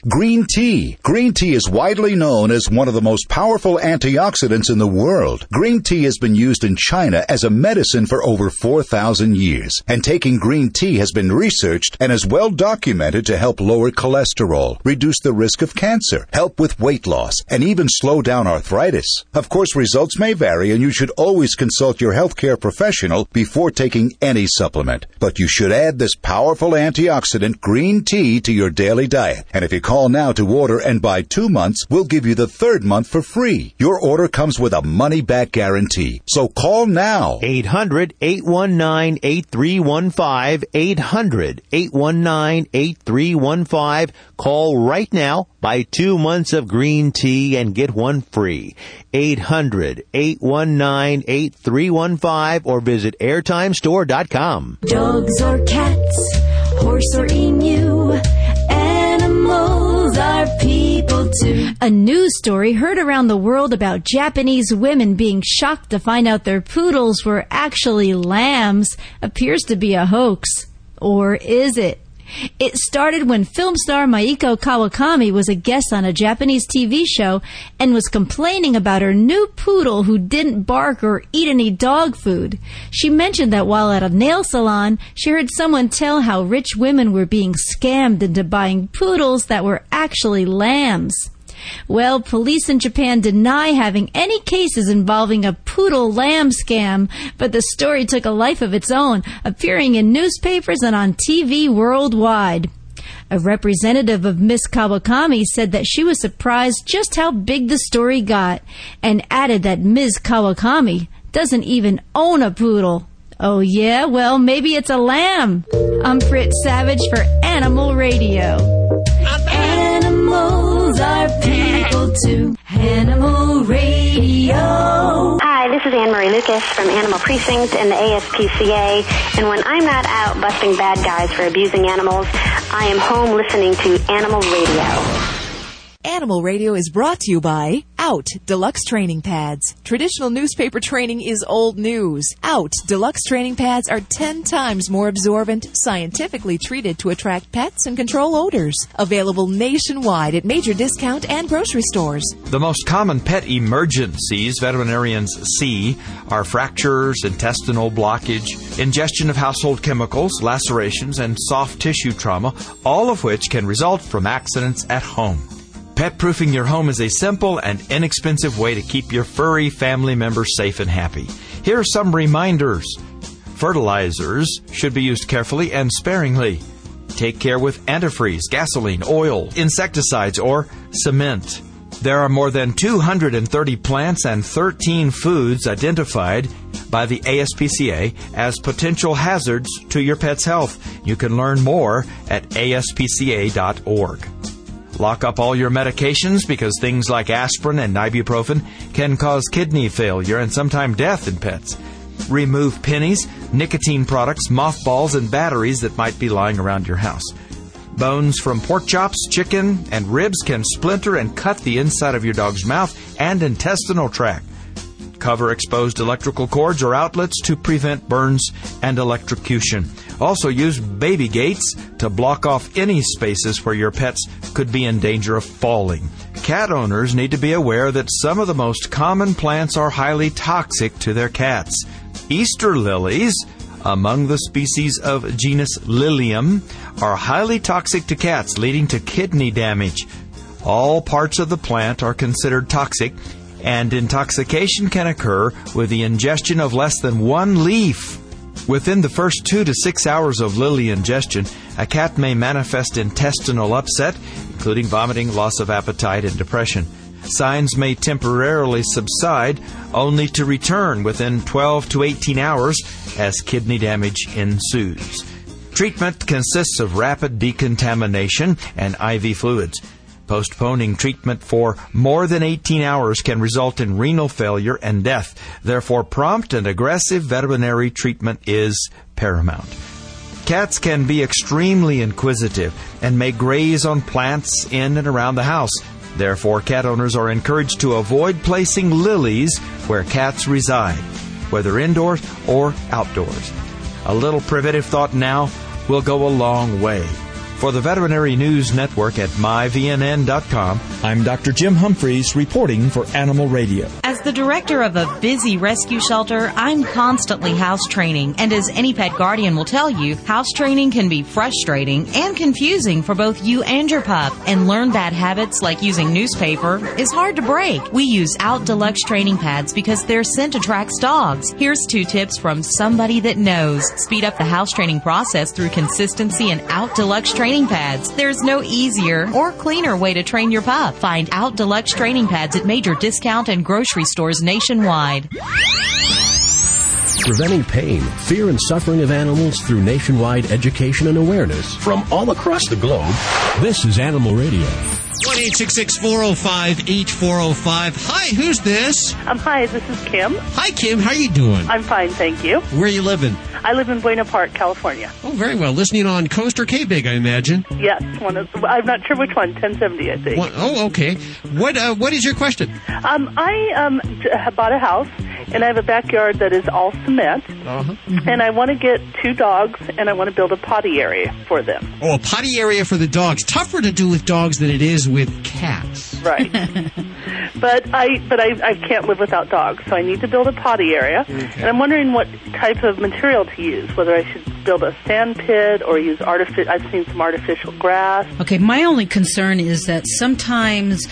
Green tea. Green tea is widely known as one of the most powerful antioxidants in the world. Green tea has been used in China as a medicine for over 4,000 years, and taking green tea has been researched and is well documented to help lower cholesterol, reduce the risk of cancer, help with weight loss, and even slow down arthritis. Of course, results may vary and you should always consult your healthcare professional before taking any supplement. But you should add this powerful antioxidant green tea to your daily diet. And if you call now to order and buy two months, we'll give you the third month for free. Your order comes with a money back guarantee. So call now. 800 819 8315. 800 819 8315. Call right now. Buy two months of green tea and get one free. 800 819 8315 or visit airtimestore.com. Dogs or cats, horse or emu, animals people too. A news story heard around the world about Japanese women being shocked to find out their poodles were actually lambs appears to be a hoax. Or is it? It started when film star Maiko Kawakami was a guest on a Japanese TV show and was complaining about her new poodle who didn't bark or eat any dog food. She mentioned that while at a nail salon, she heard someone tell how rich women were being scammed into buying poodles that were actually lambs. Well, police in Japan deny having any cases involving a poodle lamb scam, but the story took a life of its own, appearing in newspapers and on TV worldwide. A representative of Miss Kawakami said that she was surprised just how big the story got, and added that Ms. Kawakami doesn't even own a poodle. Oh, yeah? Well, maybe it's a lamb. I'm Fritz Savage for Animal Radio. Animals are people too. Animal Radio. Hi, this is Annemarie Lucas from Animal Precinct and the ASPCA. And when I'm not out busting bad guys for abusing animals, I am home listening to Animal Radio. Animal Radio is brought to you by Out Deluxe Training Pads. Traditional newspaper training is old news. Out Deluxe Training Pads are 10 times more absorbent, scientifically treated to attract pets and control odors. Available nationwide at major discount and grocery stores. The most common pet emergencies veterinarians see are fractures, intestinal blockage, ingestion of household chemicals, lacerations, and soft tissue trauma, all of which can result from accidents at home. Pet proofing your home is a simple and inexpensive way to keep your furry family members safe and happy. Here are some reminders. Fertilizers should be used carefully and sparingly. Take care with antifreeze, gasoline, oil, insecticides, or cement. There are more than 230 plants and 13 foods identified by the ASPCA as potential hazards to your pet's health. You can learn more at aspca.org. Lock up all your medications because things like aspirin and ibuprofen can cause kidney failure and sometimes death in pets. Remove pennies, nicotine products, mothballs, and batteries that might be lying around your house. Bones from pork chops, chicken, and ribs can splinter and cut the inside of your dog's mouth and intestinal tract. Cover exposed electrical cords or outlets to prevent burns and electrocution. Also use baby gates to block off any spaces where your pets could be in danger of falling. Cat owners need to be aware that some of the most common plants are highly toxic to their cats. Easter lilies, among the species of genus Lilium, are highly toxic to cats, leading to kidney damage. All parts of the plant are considered toxic, and intoxication can occur with the ingestion of less than one leaf. Within the first two to six hours of lily ingestion, a cat may manifest intestinal upset, including vomiting, loss of appetite, and depression. Signs may temporarily subside, only to return within 12 to 18 hours as kidney damage ensues. Treatment consists of rapid decontamination and IV fluids. Postponing treatment for more than 18 hours can result in renal failure and death. Therefore, prompt and aggressive veterinary treatment is paramount. Cats can be extremely inquisitive and may graze on plants in and around the house. Therefore, cat owners are encouraged to avoid placing lilies where cats reside, whether indoors or outdoors. A little preventive thought now will go a long way. For the Veterinary News Network at myvnn.com, I'm Dr. Jim Humphries reporting for Animal Radio. The director of a busy rescue shelter, I'm constantly house training. And as any pet guardian will tell you, house training can be frustrating and confusing for both you and your pup. And learn bad habits like using newspaper is hard to break. We use Out Deluxe training pads because their scent attracts dogs. Here's two tips from somebody that knows. Speed up the house training process through consistency and Out Deluxe training pads. There's no easier or cleaner way to train your pup. Find Out Deluxe training pads at major discount and grocery stores nationwide. Preventing pain, fear, and suffering of animals through nationwide education and awareness from all across the globe. This is Animal Radio. 1 405 8405. Hi, who's this? Um, hi, this is Kim. Hi, Kim. How are you doing? I'm fine, thank you. Where are you living? I live in Buena Park, California. Oh, very well. Listening on Coast or K-Big, I imagine. Yes, one of, I'm not sure which one. 1070, I think. What, oh, okay. What uh, What is your question? Um, I um, bought a house, and I have a backyard that is all cement, uh-huh. and I want to get two dogs, and I want to build a potty area for them. Oh, a potty area for the dogs. Tougher to do with dogs than it is with cats. Right. but I but I, I can't live without dogs, so I need to build a potty area, and I'm wondering what type of material to use. Whether I should build a sand pit or use artificial. I've seen some artificial grass. Okay, my only concern is that sometimes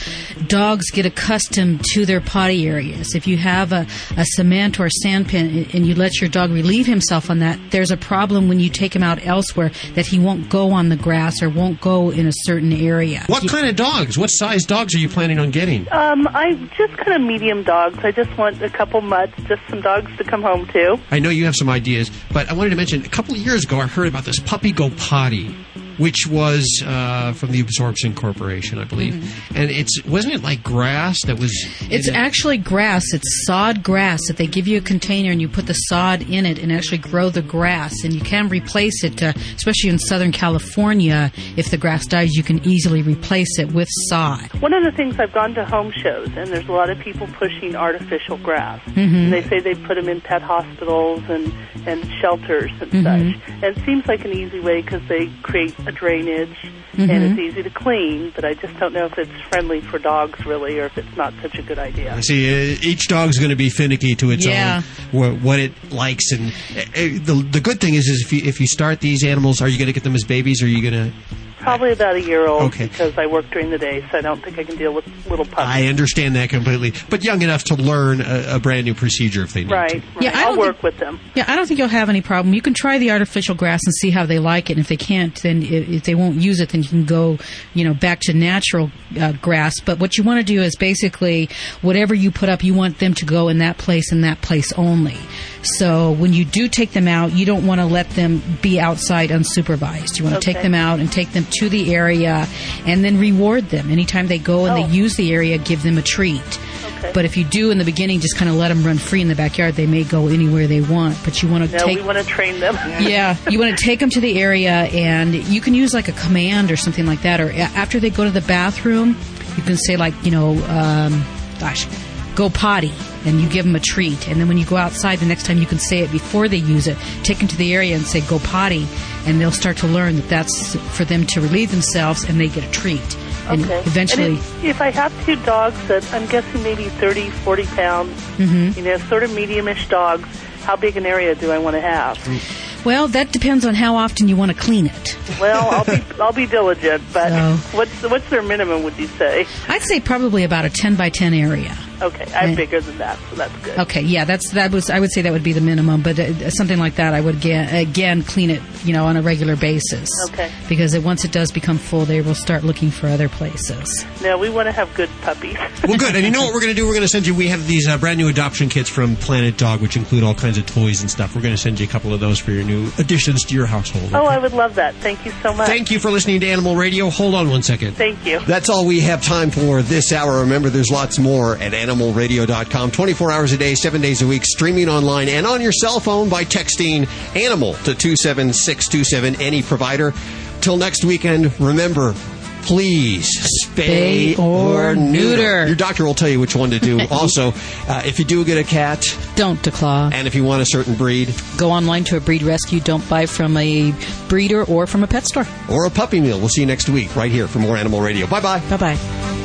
dogs get accustomed to their potty areas. If you have a, a cement or a sand pit and you let your dog relieve himself on that, there's a problem when you take him out elsewhere that he won't go on the grass or won't go in a certain area. What kind of dogs? What size dogs are you planning on getting? Um, I just kind of medium dogs. I just want a couple mutts, just some dogs to come home to. I know you have some ideas, but I wanted to mention a couple of years ago I heard about this puppy go potty, which was uh, from the Absorption Corporation, I believe, and it's wasn't it like grass that was? It's in a- actually grass. It's sod grass that they give you a container and you put the sod in it and actually grow the grass. And you can replace it, uh, especially in Southern California. If the grass dies, you can easily replace it with sod. One of the things I've gone to home shows, and there's a lot of people pushing artificial grass. Mhm. And they say they put them in pet hospitals and and shelters and Mhm. such. And it seems like an easy way because they create a drainage and Mm-hmm. Mhm. it's easy to clean. But I just don't know if it's friendly for dogs really, or if it's not such a good idea. I see. Uh, each dog's going to be finicky to its Yeah. own, wh- what it likes, and uh, uh, the the good thing is, is if you if you start these animals, are you going to get them as babies, or are you going to? Probably about a year old Okay. because I work during the day, so I don't think I can deal with little puppies. I understand that completely, but young enough to learn a, a brand new procedure if they need Right, to. right. Yeah, I I'll don't work with them. Yeah, I don't think you'll have any problem. You can try the artificial grass and see how they like it. And if they can't, then if, if they won't use it, then you can go, you know, back to natural uh, grass. But what you want to do is basically whatever you put up, you want them to go in that place and that place only. So when you do take them out, you don't want to let them be outside unsupervised. You want to take them out and take them to the area and then reward them. Anytime they go and Oh. they use the area, give them a treat. But if you do in the beginning, just kind of let them run free in the backyard, they may go anywhere they want. But you want to No, take we want to train them. yeah, you want to take them to the area, and you can use like a command or something like that. Or after they go to the bathroom, you can say like, you know, um, gosh, go potty, and you give them a treat. And then when you go outside, the next time you can say it before they use it. Take them to the area and say go potty, and they'll start to learn that that's for them to relieve themselves, and they get a treat. And Okay. eventually, And if, if I have two dogs that I'm guessing maybe 30, 40 pounds, Mhm. you know, sort of mediumish dogs, how big an area do I want to have? well, that depends on how often you want to clean it. Well, I'll be I'll be diligent, but No. what's what's their minimum? Would you say? I'd say probably about a ten by ten area. Okay, I'm Yeah. bigger than that, so that's good. Okay, yeah, that's that was I would say that would be the minimum, but uh, something like that I would again, again clean it, you know, on a regular basis. Okay. Because it, once it does become full, they will start looking for other places. No, we want to have good puppies. Well, good. And you know what we're going to do? We're going to send you. We have these uh, brand new adoption kits from Planet Dog, which include all kinds of toys and stuff. We're going to send you a couple of those for your new additions to your household. Oh, I would love that. Thank you so much. Thank you for listening to Animal Radio. Hold on one second. Thank you. That's all we have time for this hour. Remember, there's lots more at animalradio.com. 24 hours a day, 7 days a week, streaming online and on your cell phone by texting animal to 27627, any provider. Till next weekend, remember, please spay Spay or neuter. Your doctor will tell you which one to do. also, uh, if you do get a cat, don't declaw. And if you want a certain breed, Go online to a breed rescue. Don't buy from a breeder or from a pet store. or a puppy meal. We'll see you next week right here for more Animal Radio. Bye bye. Bye bye.